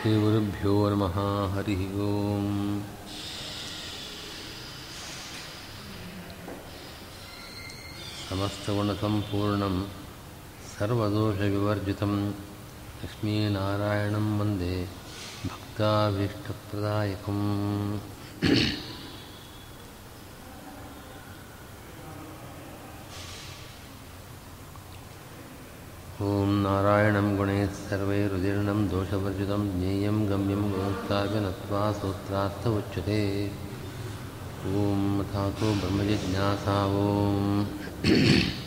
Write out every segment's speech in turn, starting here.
श्रीगुरुभ्यो नमः हरिः ओम्। समस्तगुणसम्पूर्णं सर्वदोषविवर्जितं लक्ष्मीनारायणं वंदे भक्ताभीष्टप्रदायकम्। सर्वैरुदीर्णं दोषवर्जितं ज्ञेयं गम्यं नत्वा सूत्रार्थ उच्यते ॐ तो ब्रह्मजिज्ञासा ॐ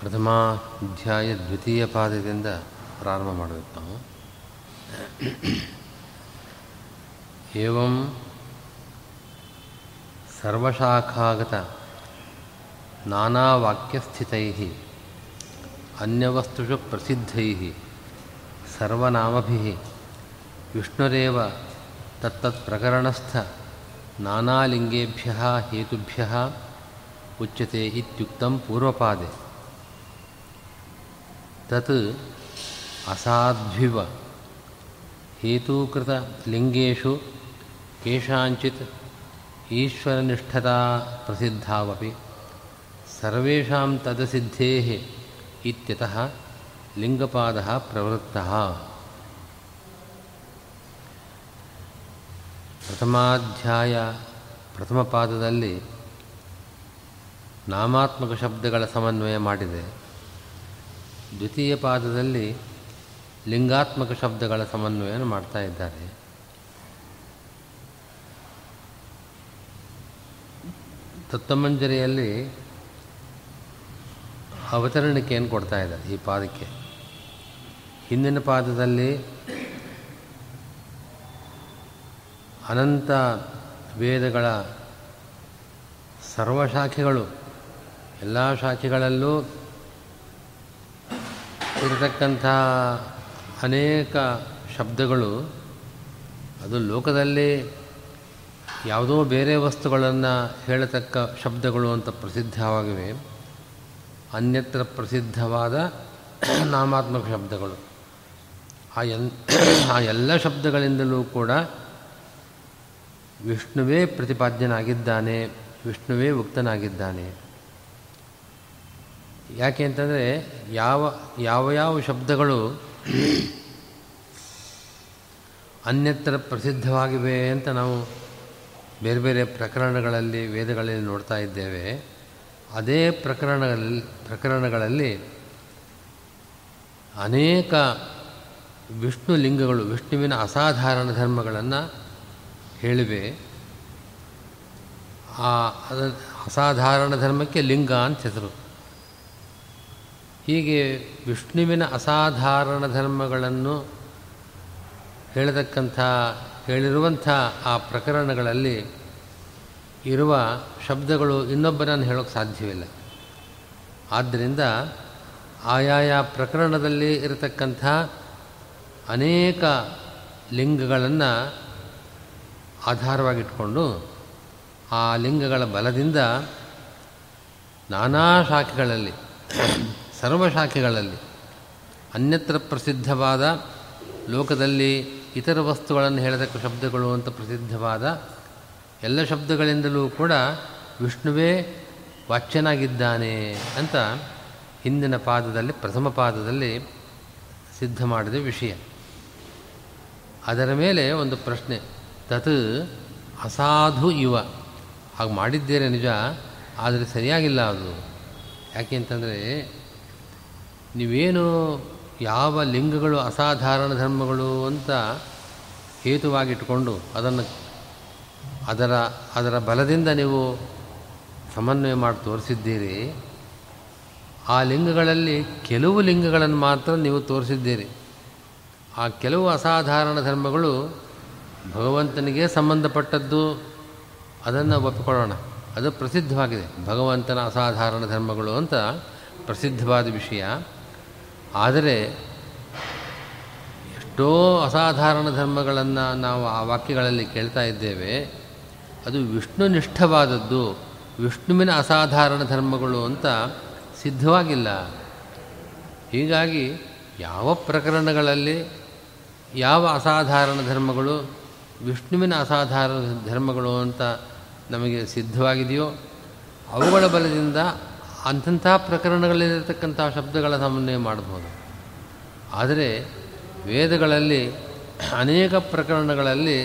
ಪ್ರಥಮ ಅಧ್ಯಾಯ ದ್ವಿತೀಯ ಪಾದದಿಂದ ಪ್ರಾರಂಭ ಮಾಡಬೇಕು ನಾವು ಏವಂ ಸರ್ವಶಾಖಾಗತ ನಾನಾವಾಕ್ಯಸ್ಥಿತೈ ಅನ್ಯವಸ್ತುಷು ಪ್ರಸಿದ್ಧೈ ಸರ್ವನಾಮಭಿ ವಿಷ್ಣುರೇವ ತತ್ತತ್ಪ್ರಕರಣಸ್ಥ ನಾನಾಲಿಂಗೇಭ್ಯ ಹೇತುಭ್ಯ ಉಚ್ಯತೆ ತತ್ ಅಸಾಧ್ವಿವ. ಹೇತೂಕೃತಲಿಂಗೇಶು ಕೇಷಾಂಚಿತ್ ಈಶ್ವರನಿಷ್ಠತಾ ಪ್ರಸಿದ್ಧಾವಪಿ. ಸರ್ವೇಷಾಂ ತದಸಿದ್ಧೇಃ ಇತ್ಯತಃ ಲಿಂಗಪಾದಃ ಪ್ರವೃತ್ತಃ. ಪ್ರಥಮಾಧ್ಯಾಯ ಪ್ರಥಮ ಪಾದದಲ್ಲಿ ನಾಮಾತ್ಮಕ ಶಬ್ದಗಳ ಸಮನ್ವಯ ಮಾಡಿದೆ. ದ್ವಿತೀಯ ಪಾದದಲ್ಲಿ ಲಿಂಗಾತ್ಮಕ ಶಬ್ದಗಳ ಸಮನ್ವಯನ ಮಾಡ್ತಾ ಇದ್ದಾರೆ. ಅವತರಣಕ್ಕೆ ಏನು ಕೊಡ್ತಾ ಇದ್ದಾರೆ ಈ ಪಾದಕ್ಕೆ. ಹಿಂದಿನ ಪಾದದಲ್ಲಿ ಅನಂತ ವೇದಗಳ ಸರ್ವಶಾಖೆಗಳು, ಎಲ್ಲ ಶಾಖೆಗಳಲ್ಲೂ ಇರತಕ್ಕಂಥ ಅನೇಕ ಶಬ್ದಗಳು ಅದು ಲೋಕದಲ್ಲಿ ಯಾವುದೋ ಬೇರೆ ವಸ್ತುಗಳನ್ನು ಹೇಳತಕ್ಕ ಶಬ್ದಗಳು ಅಂತ ಪ್ರಸಿದ್ಧವಾಗಿವೆ. ಅನ್ಯತ್ರ ಪ್ರಸಿದ್ಧವಾದ ನಾಮಾತ್ಮಕ ಶಬ್ದಗಳು. ಆ ಎನ್, ಆ ಎಲ್ಲ ಶಬ್ದಗಳಿಂದಲೂ ಕೂಡ ವಿಷ್ಣುವೇ ಪ್ರತಿಪಾದ್ಯನಾಗಿದ್ದಾನೆ, ವಿಷ್ಣುವೇ ಉಕ್ತನಾಗಿದ್ದಾನೆ. ಯಾಕೆ ಅಂತಂದರೆ ಯಾವ ಯಾವ ಯಾವ ಶಬ್ದಗಳು ಅನ್ಯತ್ರ ಪ್ರಸಿದ್ಧವಾಗಿವೆ ಅಂತ ನಾವು ಬೇರೆ ಬೇರೆ ಪ್ರಕರಣಗಳಲ್ಲಿ, ವೇದಗಳಲ್ಲಿ ನೋಡ್ತಾ ಇದ್ದೇವೆ. ಅದೇ ಪ್ರಕರಣಗಳಲ್ಲಿ ಪ್ರಕರಣಗಳಲ್ಲಿ ಅನೇಕ ವಿಷ್ಣು ಲಿಂಗಗಳು, ವಿಷ್ಣುವಿನ ಅಸಾಧಾರಣ ಧರ್ಮಗಳನ್ನು ಹೇಳಿವೆ. ಆ ಅಸಾಧಾರಣ ಧರ್ಮಕ್ಕೆ ಲಿಂಗ ಅಂತ ಹೆಸರು. ಹೀಗೆ ವಿಷ್ಣುವಿನ ಅಸಾಧಾರಣ ಧರ್ಮಗಳನ್ನು ಹೇಳತಕ್ಕಂಥ, ಹೇಳಿರುವಂಥ ಆ ಪ್ರಕರಣಗಳಲ್ಲಿ ಇರುವ ಶಬ್ದಗಳು ಇನ್ನೊಬ್ಬರನ್ನು ಹೇಳೋಕ್ಕೆ ಸಾಧ್ಯವಿಲ್ಲ. ಆದ್ದರಿಂದ ಆಯಾಯ ಪ್ರಕರಣದಲ್ಲಿ ಇರತಕ್ಕಂಥ ಅನೇಕ ಲಿಂಗಗಳನ್ನು ಆಧಾರವಾಗಿಟ್ಕೊಂಡು ಆ ಲಿಂಗಗಳ ಬಲದಿಂದ ನಾನಾ ಶಾಖೆಗಳಲ್ಲಿ ಸರ್ವಶಾಖೆಗಳಲ್ಲಿ ಅನ್ಯತ್ರ ಪ್ರಸಿದ್ಧವಾದ ಲೋಕದಲ್ಲಿ ಇತರ ವಸ್ತುಗಳನ್ನು ಹೇಳತಕ್ಕ ಶಬ್ದಗಳು ಅಂತ ಪ್ರಸಿದ್ಧವಾದ ಎಲ್ಲ ಶಬ್ದಗಳಿಂದಲೂ ಕೂಡ ವಿಷ್ಣುವೇ ವಾಚ್ಯನಾಗಿದ್ದಾನೆ ಅಂತ ಹಿಂದಿನ ಪಾದದಲ್ಲಿ, ಪ್ರಥಮ ಪಾದದಲ್ಲಿ ಸಿದ್ಧ ಮಾಡಿದ ವಿಷಯ. ಅದರ ಮೇಲೆ ಒಂದು ಪ್ರಶ್ನೆ, ತತ್ ಅಸಾಧು ಇವ. ಹಾಗೆ ಮಾಡಿದ್ದೇನೆ ನಿಜ, ಆದರೆ ಸರಿಯಾಗಿಲ್ಲ ಅದು. ಯಾಕೆ ಅಂತಂದರೆ ನೀವೇನು ಯಾವ ಲಿಂಗಗಳು ಅಸಾಧಾರಣ ಧರ್ಮಗಳು ಅಂತ ಹೇತುವಾಗಿಟ್ಟುಕೊಂಡು ಅದನ್ನು ಅದರ ಅದರ ಬಲದಿಂದ ನೀವು ಸಮನ್ವಯ ಮಾಡಿ ತೋರಿಸಿದ್ದೀರಿ, ಆ ಲಿಂಗಗಳಲ್ಲಿ ಕೆಲವು ಲಿಂಗಗಳನ್ನು ಮಾತ್ರ ನೀವು ತೋರಿಸಿದ್ದೀರಿ. ಆ ಕೆಲವು ಅಸಾಧಾರಣ ಧರ್ಮಗಳು ಭಗವಂತನಿಗೆ ಸಂಬಂಧಪಟ್ಟದ್ದು, ಅದನ್ನು ಒಪ್ಪಿಕೊಳ್ಳೋಣ. ಅದು ಪ್ರಸಿದ್ಧವಾಗಿದೆ. ಭಗವಂತನ ಅಸಾಧಾರಣ ಧರ್ಮಗಳು ಅಂತ ಪ್ರಸಿದ್ಧವಾದ ವಿಷಯ. ಆದರೆ ಎಷ್ಟೋ ಅಸಾಧಾರಣ ಧರ್ಮಗಳನ್ನು ನಾವು ಆ ವಾಕ್ಯಗಳಲ್ಲಿ ಕೇಳ್ತಾ ಇದ್ದೇವೆ. ಅದು ವಿಷ್ಣುನಿಷ್ಠವಾದದ್ದು ವಿಷ್ಣುವಿನ ಅಸಾಧಾರಣ ಧರ್ಮಗಳು ಅಂತ ಸಿದ್ಧವಾಗಿಲ್ಲ. ಹೀಗಾಗಿ ಯಾವ ಪ್ರಕರಣಗಳಲ್ಲಿ ಯಾವ ಅಸಾಧಾರಣ ಧರ್ಮಗಳು, ವಿಷ್ಣುವಿನ ಅಸಾಧಾರಣ ಧರ್ಮಗಳು ಅಂತ ನಮಗೆ ಸಿದ್ಧವಾಗಿದೆಯೋ, ಅವುಗಳ ಬಲದಿಂದ ಅಂಥಂಥ ಪ್ರಕರಣಗಳಲ್ಲಿರತಕ್ಕಂಥ ಶಬ್ದಗಳ ಸಮನ್ವಯ ಮಾಡಬಹುದು. ಆದರೆ ವೇದಗಳಲ್ಲಿ ಅನೇಕ ಪ್ರಕರಣಗಳಲ್ಲಿ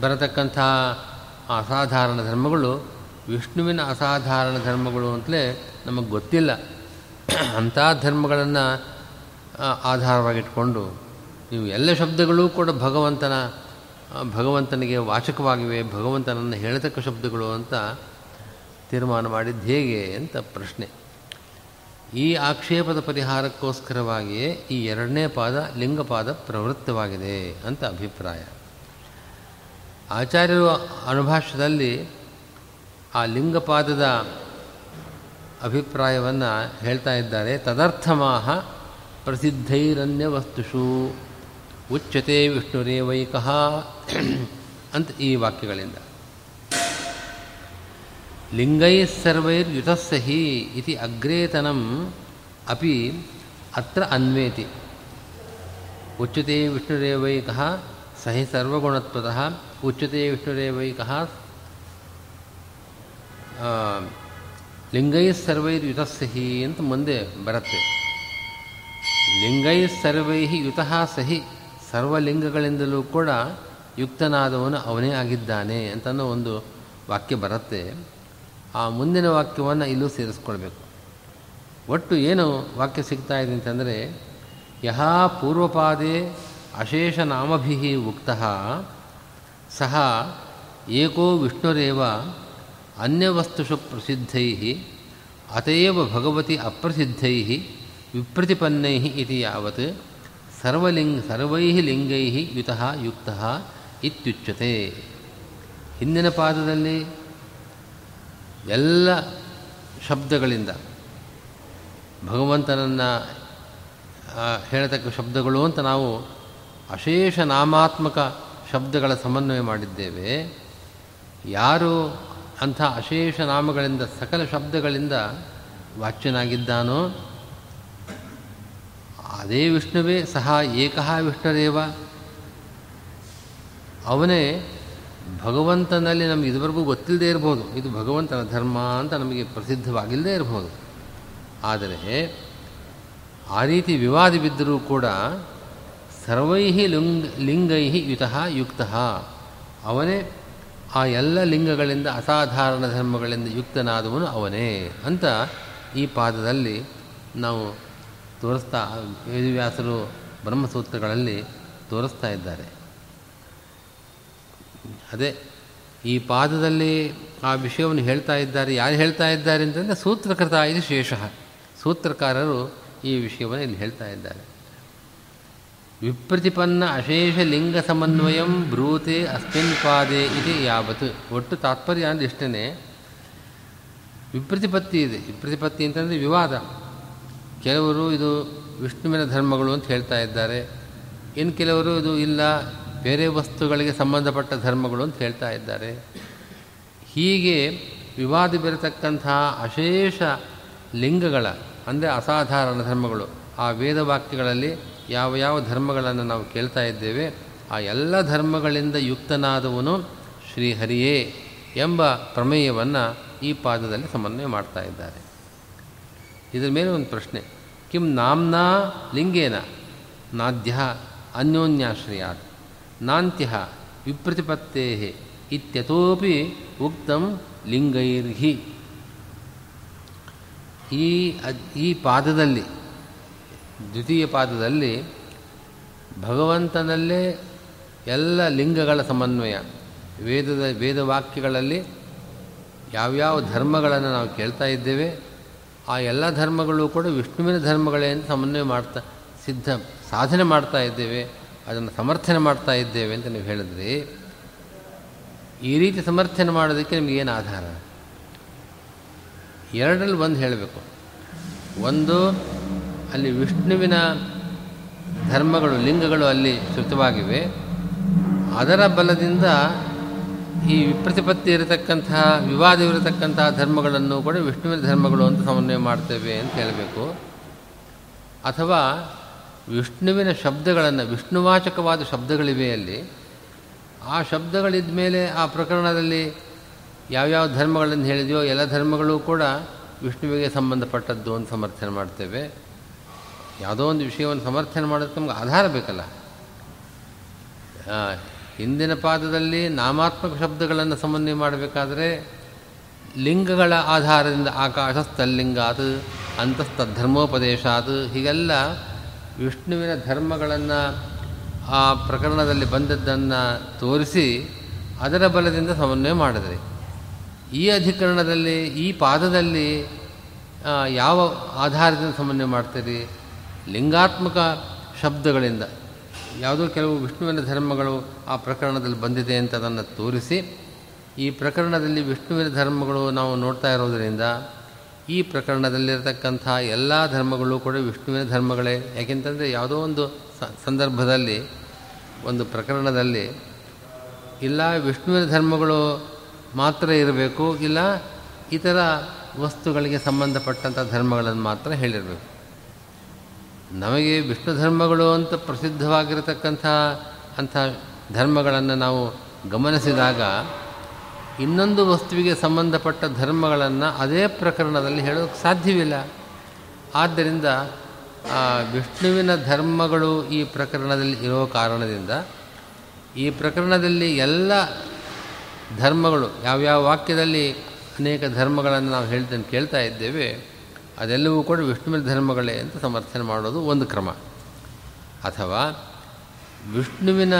ಬರತಕ್ಕಂಥ ಅಸಾಧಾರಣ ಧರ್ಮಗಳು ವಿಷ್ಣುವಿನ ಅಸಾಧಾರಣ ಧರ್ಮಗಳು ಅಂತಲೇ ನಮಗೆ ಗೊತ್ತಿಲ್ಲ. ಅಂಥ ಧರ್ಮಗಳನ್ನು ಆಧಾರವಾಗಿಟ್ಕೊಂಡು ನೀವು ಎಲ್ಲ ಶಬ್ದಗಳೂ ಕೂಡ ಭಗವಂತನ ಭಗವಂತನಿಗೆ ವಾಚಕವಾಗಿವೆ, ಭಗವಂತನನ್ನು ಹೇಳತಕ್ಕ ಶಬ್ದಗಳು ಅಂತ ತೀರ್ಮಾನ ಮಾಡಿದ್ದು ಹೇಗೆ ಅಂತ ಪ್ರಶ್ನೆ. ಈ ಆಕ್ಷೇಪದ ಪರಿಹಾರಕ್ಕೋಸ್ಕರವಾಗಿಯೇ ಈ ಎರಡನೇ ಪಾದ ಲಿಂಗಪಾದ ಪ್ರವೃತ್ತವಾಗಿದೆ ಅಂತ ಅಭಿಪ್ರಾಯ. ಆಚಾರ್ಯರು ಅನುಭಾಷ್ಯದಲ್ಲಿ ಆ ಲಿಂಗಪಾದದ ಅಭಿಪ್ರಾಯವನ್ನು ಹೇಳ್ತಾ ಇದ್ದಾರೆ. ತದರ್ಥಮಾಹ ಪ್ರಸಿದ್ಧೈರನ್ಯ ವಸ್ತುಷು ಉಚ್ಯತೆ ವಿಷ್ಣುರೇವೈಕಃ ಅಂತ ಈ ವಾಕ್ಯಗಳಿಂದ. ಲಿಂಗೈ ಸರ್ವೈರ್ಯುತಸ್ಸ ಹಿ ಇತಿ ಅಗ್ರೇತನಂ ಅಪಿ ಅತ್ರ ಅನ್ವೇತಿ. ಉಚ್ಯತೆ ವಿಷ್ಣುರೇವೈಕಃ ಸಹಿ ಸರ್ವಗುಣತ್ವತಃ ಉಚ್ಯತೆ ವಿಷ್ಣುರೇವೈಕಃ ಸರ್ವೈರ್ಯುತಸ್ಸ ಹಿ ಅಂತ ಮುಂದೆ ಬರುತ್ತೆ. ಲಿಂಗೈ ಸರ್ವೈ ಯುತಃ ಸಹಿ ಸರ್ವಲಿಂಗಗಳಿಂದಲೂ ಕೂಡ ಯುಕ್ತನಾದವನು ಅವನೇ ಆಗಿದ್ದಾನೆ ಅಂತನೋ ಒಂದು ವಾಕ್ಯ ಬರುತ್ತೆ. ಆ ಮುಂದಿನ ವಾಕ್ಯವನ್ನು ಇಲ್ಲೂ ಸೇರಿಸ್ಕೊಳ್ಬೇಕು. ಒಟ್ಟು ಏನು ವಾಕ್ಯ ಸಿಗ್ತಾ ಇದೆ ಅಂತಂದರೆ, ಯಹ ಪೂರ್ವಪಾದೇ ಅಶೇಷ ನಾಮಭಿ ಉಕ್ತ, ಸಹ ಏಕೋ ವಿಷ್ಣುರೇವ ಅನ್ಯವಸ್ತುಷು ಪ್ರಸಿದ್ಧೈ ಅತೇವ ಭಗವತಿ ಅಪ್ರಸಿದ್ಧೈ ವಿಪ್ರತಿಪನ್ನೈ ಯಾವತ್ ಸರ್ವಲಿಂಗ ಸರ್ವೈ ಲಿಂಗೈ ಯುತಃ ಯುಕ್ತ ಇತ್ಯುಚ್ಯತೆ. ಹಿಂದಿನ ಪಾದದಲ್ಲಿ ಎಲ್ಲ ಶಬ್ದಗಳಿಂದ ಭಗವಂತನನ್ನು ಹೇಳತಕ್ಕ ಶಬ್ದಗಳು ಅಂತ ನಾವು ಅಶೇಷ ನಾಮಾತ್ಮಕ ಶಬ್ದಗಳ ಸಮನ್ವಯ ಮಾಡಿದ್ದೇವೆ. ಯಾರು ಅಂಥ ಅಶೇಷ ನಾಮಗಳಿಂದ ಸಕಲ ಶಬ್ದಗಳಿಂದ ವಾಚ್ಯನಾಗಿದ್ದಾನೋ ಅದೇ ವಿಷ್ಣುವೇ, ಸಹ ಏಕಃ ವಿಷ್ಣುರೇವ ಅವನೇ ಭಗವಂತನಲ್ಲಿ ನಮಗೆ ಇದುವರೆಗೂ ಗೊತ್ತಿಲ್ಲದೇ ಇರಬಹುದು ಇದು ಭಗವಂತನ ಧರ್ಮ ಅಂತ ನಮಗೆ ಪ್ರಸಿದ್ಧವಾಗಿಲ್ಲದೆ ಇರಬಹುದು ಆದರೆ ಆ ರೀತಿ ವಿವಾದ ಬಿದ್ದರೂ ಕೂಡ ಸರ್ವೈ ಲಿಂಗ್ ಲಿಂಗೈ ಯುತಃ ಯುಕ್ತ ಅವನೇ ಆ ಎಲ್ಲ ಲಿಂಗಗಳಿಂದ ಅಸಾಧಾರಣ ಧರ್ಮಗಳಿಂದ ಯುಕ್ತನಾದವನು ಅವನೇ ಅಂತ ಈ ಪಾದದಲ್ಲಿ ನಾವು ತೋರಿಸ್ತಾ ವೇದವ್ಯಾಸರು ಬ್ರಹ್ಮಸೂತ್ರಗಳಲ್ಲಿ ತೋರಿಸ್ತಾ ಇದ್ದಾರೆ. ಅದೇ ಈ ಪಾದದಲ್ಲಿ ಆ ವಿಷಯವನ್ನು ಹೇಳ್ತಾ ಇದ್ದಾರೆ. ಯಾರು ಹೇಳ್ತಾ ಇದ್ದಾರೆ ಅಂತಂದರೆ ಸೂತ್ರಕೃತ ಇದು ಶೇಷ. ಸೂತ್ರಕಾರರು ಈ ವಿಷಯವನ್ನು ಇಲ್ಲಿ ಹೇಳ್ತಾ ಇದ್ದಾರೆ. ವಿಪ್ರತಿಪನ್ನ ಅಶೇಷ ಲಿಂಗ ಸಮನ್ವಯಂ ಬ್ರೂತೆ ಅಸ್ಮಿನ್ ಪಾದೆ ಇದೆ ಯಾವತ್. ಒಟ್ಟು ತಾತ್ಪರ್ಯ ಅಂದರೆ ಇಷ್ಟೇ ವಿಪ್ರತಿಪತ್ತಿ ಇದೆ. ವಿಪ್ರತಿಪತ್ತಿ ಅಂತಂದರೆ ವಿವಾದ. ಕೆಲವರು ಇದು ವಿಷ್ಣುವಿನ ಧರ್ಮಗಳು ಅಂತ ಹೇಳ್ತಾ ಇದ್ದಾರೆ. ಇನ್ನು ಕೆಲವರು ಇದು ಇಲ್ಲ, ಬೇರೆ ವಸ್ತುಗಳಿಗೆ ಸಂಬಂಧಪಟ್ಟ ಧರ್ಮಗಳು ಅಂತ ಹೇಳ್ತಾ ಇದ್ದಾರೆ. ಹೀಗೆ ವಿವಾದ ಬೀರತಕ್ಕಂತಹ ಅಶೇಷ ಲಿಂಗಗಳ, ಅಂದರೆ ಅಸಾಧಾರಣ ಧರ್ಮಗಳು, ಆ ವೇದವಾಕ್ಯಗಳಲ್ಲಿ ಯಾವ ಯಾವ ಧರ್ಮಗಳನ್ನು ನಾವು ಕೇಳ್ತಾ ಇದ್ದೇವೆ, ಆ ಎಲ್ಲ ಧರ್ಮಗಳಿಂದ ಯುಕ್ತನಾದವನು ಶ್ರೀಹರಿಯೇ ಎಂಬ ಪ್ರಮೇಯವನ್ನು ಈ ಪಾದದಲ್ಲಿ ಸಮನ್ವಯ ಮಾಡ್ತಾ ಇದ್ದಾರೆ. ಇದರ ಮೇಲೆ ಒಂದು ಪ್ರಶ್ನೆ. ಕಿಂ ನಾಮ್ನಾ ಲಿಂಗೇನ? ನಾಧ್ಯ ಅನ್ಯೋನ್ಯಾಶ್ರಯಾತ್. ನಾಂತ್ಯ ವಿಪ್ರತಿಪತ್ತೇ ಇತ್ಯತೋಪಿ ಉಕ್ತಂ ಲಿಂಗೈರ್ಹಿ. ಈ ಈ ಪಾದದಲ್ಲಿ, ದ್ವಿತೀಯ ಪಾದದಲ್ಲಿ ಭಗವಂತನಲ್ಲೇ ಎಲ್ಲ ಲಿಂಗಗಳ ಸಮನ್ವಯ. ವೇದದ, ವೇದವಾಕ್ಯಗಳಲ್ಲಿ ಯಾವ್ಯಾವ ಧರ್ಮಗಳನ್ನು ನಾವು ಕೇಳ್ತಾ ಇದ್ದೇವೆ ಆ ಎಲ್ಲ ಧರ್ಮಗಳು ಕೂಡ ವಿಷ್ಣುವಿನ ಧರ್ಮಗಳೇ ಅಂತ ಸಮನ್ವಯ ಮಾಡ್ತಾ, ಸಿದ್ಧ ಸಾಧನೆ ಮಾಡ್ತಾ ಇದ್ದೇವೆ, ಅದನ್ನು ಸಮರ್ಥನೆ ಮಾಡ್ತಾ ಇದ್ದೇವೆ ಅಂತ ನೀವು ಹೇಳಿದ್ರಿ, ಈ ರೀತಿ ಸಮರ್ಥನೆ ಮಾಡೋದಕ್ಕೆ ನಿಮಗೇನು ಆಧಾರ? ಎರಡರಲ್ಲಿ ಒಂದು ಹೇಳಬೇಕು. ಒಂದು, ಅಲ್ಲಿ ವಿಷ್ಣುವಿನ ಧರ್ಮಗಳು, ಲಿಂಗಗಳು ಅಲ್ಲಿ ಶ್ರುತವಾಗಿವೆ. ಅದರ ಬಲದಿಂದ ಈ ವಿಪ್ರತಿಪತ್ತಿ ಇರತಕ್ಕಂತಹ ವಿವಾದವಿರತಕ್ಕಂತಹ ಧರ್ಮಗಳನ್ನು ಕೂಡ ವಿಷ್ಣುವಿನ ಧರ್ಮಗಳು ಅಂತ ಸಮನ್ವಯ ಮಾಡ್ತೇವೆ ಅಂತ ಹೇಳಬೇಕು. ಅಥವಾ ವಿಷ್ಣುವಿನ ಶಬ್ದಗಳನ್ನು, ವಿಷ್ಣುವಾಚಕವಾದ ಶಬ್ದಗಳಿವೆ ಅಲ್ಲಿ. ಆ ಶಬ್ದಗಳಿದ್ದ ಮೇಲೆ ಆ ಪ್ರಕರಣದಲ್ಲಿ ಯಾವ್ಯಾವ ಧರ್ಮಗಳನ್ನು ಹೇಳಿದೆಯೋ, ಎಲ್ಲ ಧರ್ಮಗಳು ಕೂಡ ವಿಷ್ಣುವಿಗೆ ಸಂಬಂಧಪಟ್ಟದ್ದು ಅಂತ ಸಮರ್ಥನೆ ಮಾಡ್ತೇವೆ. ಯಾವುದೋ ಒಂದು ವಿಷಯವನ್ನು ಸಮರ್ಥನೆ ಮಾಡೋದಕ್ಕೆ ನಮ್ಗೆ ಆಧಾರ ಬೇಕಲ್ಲ. ಹಿಂದಿನ ಪಾದದಲ್ಲಿ ನಾಮಾತ್ಮಕ ಶಬ್ದಗಳನ್ನು ಸಮನ್ವಯ ಮಾಡಬೇಕಾದ್ರೆ ಲಿಂಗಗಳ ಆಧಾರದಿಂದ ಆಕಾಶಸ್ಥಲ್ಲಿಂಗಾತ್ ಅಂತಸ್ತಧರ್ಮೋಪದೇಶಾತ್ ಹೀಗೆಲ್ಲ ವಿಷ್ಣುವಿನ ಧರ್ಮಗಳನ್ನು ಆ ಪ್ರಕರಣದಲ್ಲಿ ಬಂದದ್ದನ್ನು ತೋರಿಸಿ ಅದರ ಬಲದಿಂದ ಸಮನ್ವಯ ಮಾಡಿದ್ರಿ. ಈ ಅಧಿಕರಣದಲ್ಲಿ, ಈ ಪಾದದಲ್ಲಿ ಯಾವ ಆಧಾರದಿಂದ ಸಮನ್ವಯ ಮಾಡ್ತೀರಿ? ಲಿಂಗಾತ್ಮಕ ಶಬ್ದಗಳಿಂದ. ಯಾವುದೋ ಕೆಲವು ವಿಷ್ಣುವಿನ ಧರ್ಮಗಳು ಆ ಪ್ರಕರಣದಲ್ಲಿ ಬಂದಿದೆ ಅಂತ ಅದನ್ನು ತೋರಿಸಿ, ಈ ಪ್ರಕರಣದಲ್ಲಿ ವಿಷ್ಣುವಿನ ಧರ್ಮಗಳು ನಾವು ನೋಡ್ತಾ ಇರೋದರಿಂದ, ಈ ಪ್ರಕರಣದಲ್ಲಿರತಕ್ಕಂಥ ಎಲ್ಲ ಧರ್ಮಗಳು ಕೂಡ ವಿಷ್ಣುವಿನ ಧರ್ಮಗಳೇ. ಯಾಕೆಂತಂದರೆ ಯಾವುದೋ ಒಂದು ಸಂದರ್ಭದಲ್ಲಿ, ಒಂದು ಪ್ರಕರಣದಲ್ಲಿ, ಇಲ್ಲ ವಿಷ್ಣುವಿನ ಧರ್ಮಗಳು ಮಾತ್ರ ಇರಬೇಕು, ಇಲ್ಲ ಇತರ ವಸ್ತುಗಳಿಗೆ ಸಂಬಂಧಪಟ್ಟಂಥ ಧರ್ಮಗಳನ್ನು ಮಾತ್ರ ಹೇಳಿರಬೇಕು. ನಮಗೆ ವಿಷ್ಣು ಧರ್ಮಗಳು ಅಂತ ಪ್ರಸಿದ್ಧವಾಗಿರತಕ್ಕಂಥ ಅಂಥ ಧರ್ಮಗಳನ್ನು ನಾವು ಗಮನಿಸಿದಾಗ ಇನ್ನೊಂದು ವಸ್ತುವಿಗೆ ಸಂಬಂಧಪಟ್ಟ ಧರ್ಮಗಳನ್ನು ಅದೇ ಪ್ರಕರಣದಲ್ಲಿ ಹೇಳೋಕ್ಕೆ ಸಾಧ್ಯವಿಲ್ಲ. ಆದ್ದರಿಂದ ವಿಷ್ಣುವಿನ ಧರ್ಮಗಳು ಈ ಪ್ರಕರಣದಲ್ಲಿ ಇರೋ ಕಾರಣದಿಂದ ಈ ಪ್ರಕರಣದಲ್ಲಿ ಎಲ್ಲ ಧರ್ಮಗಳು, ಯಾವ್ಯಾವ ವಾಕ್ಯದಲ್ಲಿ ಅನೇಕ ಧರ್ಮಗಳನ್ನು ನಾವು ಹೇಳ್ತೇನೆ ಕೇಳ್ತಾ ಇದ್ದೇವೆ ಅದೆಲ್ಲವೂ ಕೂಡ ವಿಷ್ಣುವಿನ ಧರ್ಮಗಳೇ ಅಂತ ಸಮರ್ಥನೆ ಮಾಡೋದು ಒಂದು ಕ್ರಮ. ಅಥವಾ ವಿಷ್ಣುವಿನ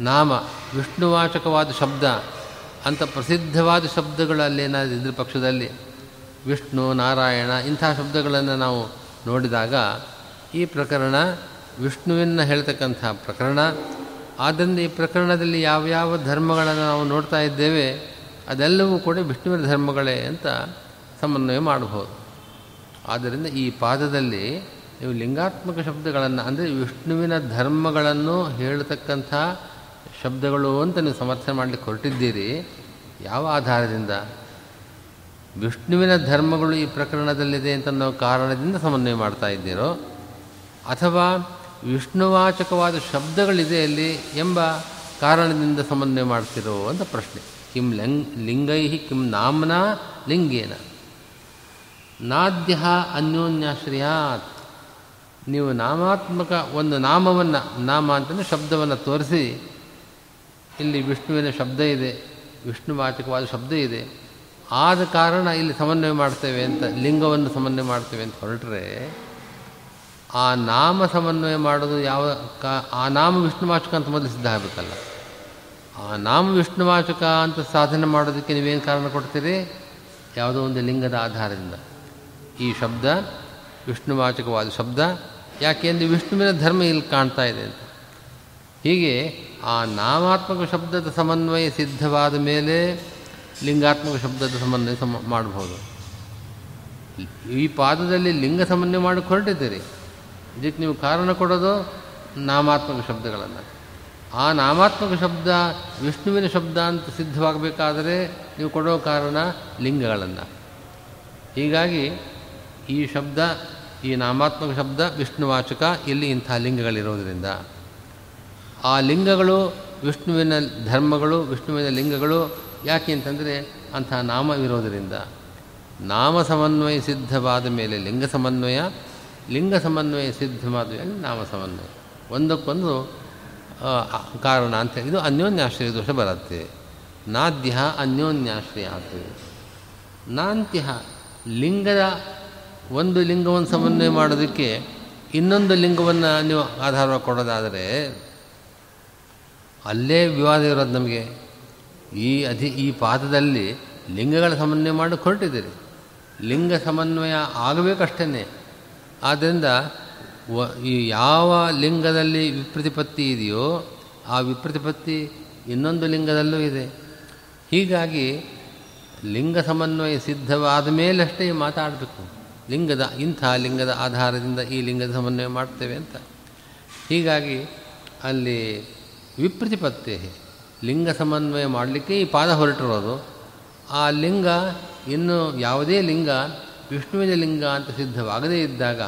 ನಾಮ, ವಿಷ್ಣುವಾಚಕವಾದ ಶಬ್ದ ಅಂತ ಪ್ರಸಿದ್ಧವಾದ ಶಬ್ದಗಳಲ್ಲಿ ಅಲ್ಲೇನಾದರೂ ಇದ್ರ ಪಕ್ಷದಲ್ಲಿ ವಿಷ್ಣು, ನಾರಾಯಣ ಇಂಥ ಶಬ್ದಗಳನ್ನು ನಾವು ನೋಡಿದಾಗ ಈ ಪ್ರಕರಣ ವಿಷ್ಣುವಿನ ಹೇಳ್ತಕ್ಕಂಥ ಪ್ರಕರಣ. ಆದ್ದರಿಂದ ಈ ಪ್ರಕರಣದಲ್ಲಿ ಯಾವ್ಯಾವ ಧರ್ಮಗಳನ್ನು ನಾವು ನೋಡ್ತಾ ಇದ್ದೇವೆ ಅದೆಲ್ಲವೂ ಕೂಡ ವಿಷ್ಣುವಿನ ಧರ್ಮಗಳೇ ಅಂತ ಸಮನ್ವಯ ಮಾಡಬಹುದು. ಆದ್ದರಿಂದ ಈ ಪಾದದಲ್ಲಿ ನೀವು ಲಿಂಗಾತ್ಮಕ ಶಬ್ದಗಳನ್ನು, ಅಂದರೆ ವಿಷ್ಣುವಿನ ಧರ್ಮಗಳನ್ನು ಹೇಳತಕ್ಕಂಥ ಶಬ್ದಗಳು ಅಂತ ನೀವು ಸಮರ್ಥನೆ ಮಾಡಲಿಕ್ಕೆ ಹೊರಟಿದ್ದೀರಿ, ಯಾವ ಆಧಾರದಿಂದ? ವಿಷ್ಣುವಿನ ಧರ್ಮಗಳು ಈ ಪ್ರಕರಣದಲ್ಲಿದೆ ಅಂತ ನಾವು ಕಾರಣದಿಂದ ಸಮನ್ವಯ ಮಾಡ್ತಾ ಇದ್ದೀರೋ? ಅಥವಾ ವಿಷ್ಣುವಾಚಕವಾದ ಶಬ್ದಗಳಿದೆ ಅಲ್ಲಿ ಎಂಬ ಕಾರಣದಿಂದ ಸಮನ್ವಯ ಮಾಡ್ತಿರೋ ಅಂತ ಪ್ರಶ್ನೆ. ಕಿಂ ಲಿಂಗ್ ಲಿಂಗೈ ಕಿಂ ನಾಮ್ನ ಲಿಂಗೇನ? ನಾದ್ಯ ಅನ್ಯೋನ್ಯಾಶ್ರಯಾತ್. ನೀವು ನಾಮಾತ್ಮಕ ಒಂದು ನಾಮವನ್ನು, ನಾಮ ಅಂತಂದರೆ ಶಬ್ದವನ್ನು ತೋರಿಸಿ. ಇಲ್ಲಿ ವಿಷ್ಣುವಿನ ಶಬ್ದ ಇದೆ, ವಿಷ್ಣುವಾಚಕವಾದ ಶಬ್ದ ಇದೆ. ಆದ ಕಾರಣ ಇಲ್ಲಿ ಸಮನ್ವಯ ಮಾಡ್ತೇವೆ ಅಂತ, ಲಿಂಗವನ್ನು ಸಮನ್ವಯ ಮಾಡ್ತೇವೆ ಅಂತ ಹೊರಟ್ರೆ, ಆ ನಾಮ ಸಮನ್ವಯ ಮಾಡೋದು ಯಾವ ಕಾ, ಆ ನಾಮ ವಿಷ್ಣುವಾಚಕ ಅಂತ ಮೊದಲು ಸಿದ್ಧ ಆಗಬೇಕಲ್ಲ. ಆ ನಾಮ ವಿಷ್ಣುವಾಚಕ ಅಂತ ಸಾಧನೆ ಮಾಡೋದಕ್ಕೆ ನೀವೇನು ಕಾರಣ ಕೊಡ್ತೀರಿ? ಯಾವುದೋ ಒಂದು ಲಿಂಗದ ಆಧಾರದಿಂದ. ಈ ಶಬ್ದ ವಿಷ್ಣುವಾಚಕವಾದ ಶಬ್ದ. ಯಾಕೆಂದರೆ ವಿಷ್ಣುವಿನ ಧರ್ಮ ಇಲ್ಲಿ ಕಾಣ್ತಾ ಇದೆ ಅಂತ. ಹೀಗೆ ಆ ನಾಮಾತ್ಮಕ ಶಬ್ದದ ಸಮನ್ವಯ ಸಿದ್ಧವಾದ ಮೇಲೆ ಲಿಂಗಾತ್ಮಕ ಶಬ್ದದ ಸಮನ್ವಯ ಸಮ ಮಾಡಬಹುದು. ಈ ಪಾದದಲ್ಲಿ ಲಿಂಗ ಸಮನ್ವಯ ಮಾಡಕ್ಕೆ ಹೊರಟಿದ್ದೀರಿ. ಇದಕ್ಕೆ ನೀವು ಕಾರಣ ಕೊಡೋದು ನಾಮಾತ್ಮಕ ಶಬ್ದಗಳನ್ನು. ಆ ನಾಮಾತ್ಮಕ ಶಬ್ದ ವಿಷ್ಣುವಿನ ಶಬ್ದ ಅಂತ ಸಿದ್ಧವಾಗಬೇಕಾದರೆ ನೀವು ಕೊಡೋ ಕಾರಣ ಲಿಂಗಗಳನ್ನು. ಹೀಗಾಗಿ ಈ ಶಬ್ದ, ಈ ನಾಮಾತ್ಮಕ ಶಬ್ದ ವಿಷ್ಣುವಾಚಕ ಇಲ್ಲಿ ಇಂಥ ಲಿಂಗಗಳಿರೋದರಿಂದ. ಆ ಲಿಂಗಗಳು ವಿಷ್ಣುವಿನ ಧರ್ಮಗಳು, ವಿಷ್ಣುವಿನ ಲಿಂಗಗಳು ಯಾಕೆ ಅಂತಂದರೆ ಅಂಥ ನಾಮವಿರೋದರಿಂದ. ನಾಮ ಸಮನ್ವಯ ಸಿದ್ಧವಾದ ಮೇಲೆ ಲಿಂಗ ಸಮನ್ವಯ ಲಿಂಗ ಸಮನ್ವಯ ಸಿದ್ಧವಾದ ಮೇಲೆ ನಾಮ ಸಮನ್ವಯ. ಒಂದಕ್ಕೊಂದು ಕಾರಣ ಅಂತ ಇದು ಅನ್ಯೋನ್ಯಾಶ್ರಯ ದೋಷ ಬರುತ್ತೆ. ನಾದ್ಯ ಅನ್ಯೋನ್ಯಾಶ್ರಯ ಆಗ್ತದೆ ನಾಂತ್ಯ ಲಿಂಗದ ಒಂದು ಲಿಂಗವನ್ನು ಸಮನ್ವಯ ಮಾಡೋದಕ್ಕೆ ಇನ್ನೊಂದು ಲಿಂಗವನ್ನು ನೀವು ಆಧಾರವಾಗಿ ಕೊಡೋದಾದರೆ ಅಲ್ಲೇ ವಿವಾದ ಇರೋದು ನಮಗೆ. ಈ ಅಧಿ, ಈ ಪಾದದಲ್ಲಿ ಲಿಂಗಗಳ ಸಮನ್ವಯ ಮಾಡಿ ಹೊರಟಿದ್ದೀರಿ ಲಿಂಗ ಸಮನ್ವಯ ಆಗಬೇಕಷ್ಟೇ ಆದ್ದರಿಂದ ಈ ಯಾವ ಲಿಂಗದಲ್ಲಿ ವಿಪ್ರತಿಪತ್ತಿ ಇದೆಯೋ ಆ ವಿಪ್ರತಿಪತ್ತಿ ಇನ್ನೊಂದು ಲಿಂಗದಲ್ಲೂ ಇದೆ. ಹೀಗಾಗಿ ಲಿಂಗ ಸಮನ್ವಯ ಸಿದ್ಧವಾದ ಮೇಲಷ್ಟೇ ಮಾತಾಡಬೇಕು. ಲಿಂಗದ, ಇಂಥ ಲಿಂಗದ ಆಧಾರದಿಂದ ಈ ಲಿಂಗದ ಸಮನ್ವಯ ಮಾಡ್ತೇವೆ ಅಂತ. ಹೀಗಾಗಿ ಅಲ್ಲಿ ವಿಪ್ರತಿಪತ್ತೆ ಲಿಂಗ ಸಮನ್ವಯ ಮಾಡಲಿಕ್ಕೆ ಈ ಪಾದ ಹೊರಟಿರೋದು. ಆ ಲಿಂಗ ಇನ್ನು ಯಾವುದೇ ಲಿಂಗ, ವಿಷ್ಣುವಿನ ಲಿಂಗ ಅಂತ ಸಿದ್ಧವಾಗದೇ ಇದ್ದಾಗ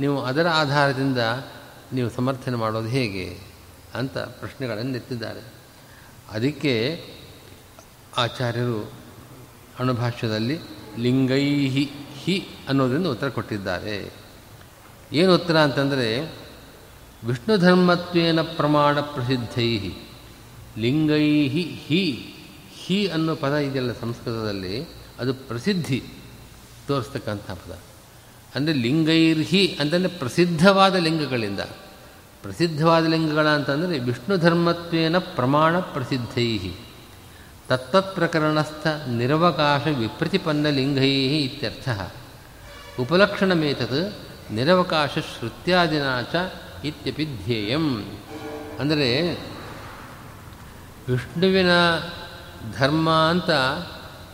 ನೀವು ಅದರ ಆಧಾರದಿಂದ ನೀವು ಸಮರ್ಥನೆ ಮಾಡೋದು ಹೇಗೆ ಅಂತ ಪ್ರಶ್ನೆಗಳನ್ನು ಎತ್ತಿದ್ದಾರೆ. ಅದಕ್ಕೆ ಆಚಾರ್ಯರು ಅಣುಭಾಷ್ಯದಲ್ಲಿ ಲಿಂಗೈಹಿ ಹಿ ಅನ್ನೋದರಿಂದ ಉತ್ತರ ಕೊಟ್ಟಿದ್ದಾರೆ. ಏನು ಉತ್ತರ ಅಂತಂದರೆ, ವಿಷ್ಣು ಧರ್ಮತ್ವೇನ ಪ್ರಮಾಣ ಪ್ರಸಿದ್ಧೈ ಲಿಂಗೈ ಹಿ ಹಿ ಅನ್ನೋ ಪದ ಇದೆಯಲ್ಲ ಸಂಸ್ಕೃತದಲ್ಲಿ, ಅದು ಪ್ರಸಿದ್ಧಿ ತೋರಿಸ್ತಕ್ಕಂಥ ಪದ. ಅಂದರೆ ಲಿಂಗೈರ್ಹಿ ಅಂತಂದರೆ ಪ್ರಸಿದ್ಧವಾದ ಲಿಂಗಗಳಿಂದ. ಪ್ರಸಿದ್ಧವಾದ ಲಿಂಗಗಳ ಅಂತಂದರೆ ವಿಷ್ಣು ಧರ್ಮತ್ವೇನ ಪ್ರಮಾಣ ಪ್ರಸಿದ್ಧೈ ತತ್ತತ್ ಪ್ರಕರಣಸ್ಥ ನಿರವಕಾಶ ವಿಪ್ರತಿಪನ್ನಲಿಂಗೈ ಇತ್ಯರ್ಥ. ಉಪಲಕ್ಷಣಮೇತತ್ ನಿರವಕಾಶ ಶ್ರುತ್ಯಾದಿನ ಚ ಇತ್ಯಪಿ ಧ್ಯೇಯಂ. ಅಂದರೆ ವಿಷ್ಣುವಿನ ಧರ್ಮ ಅಂತ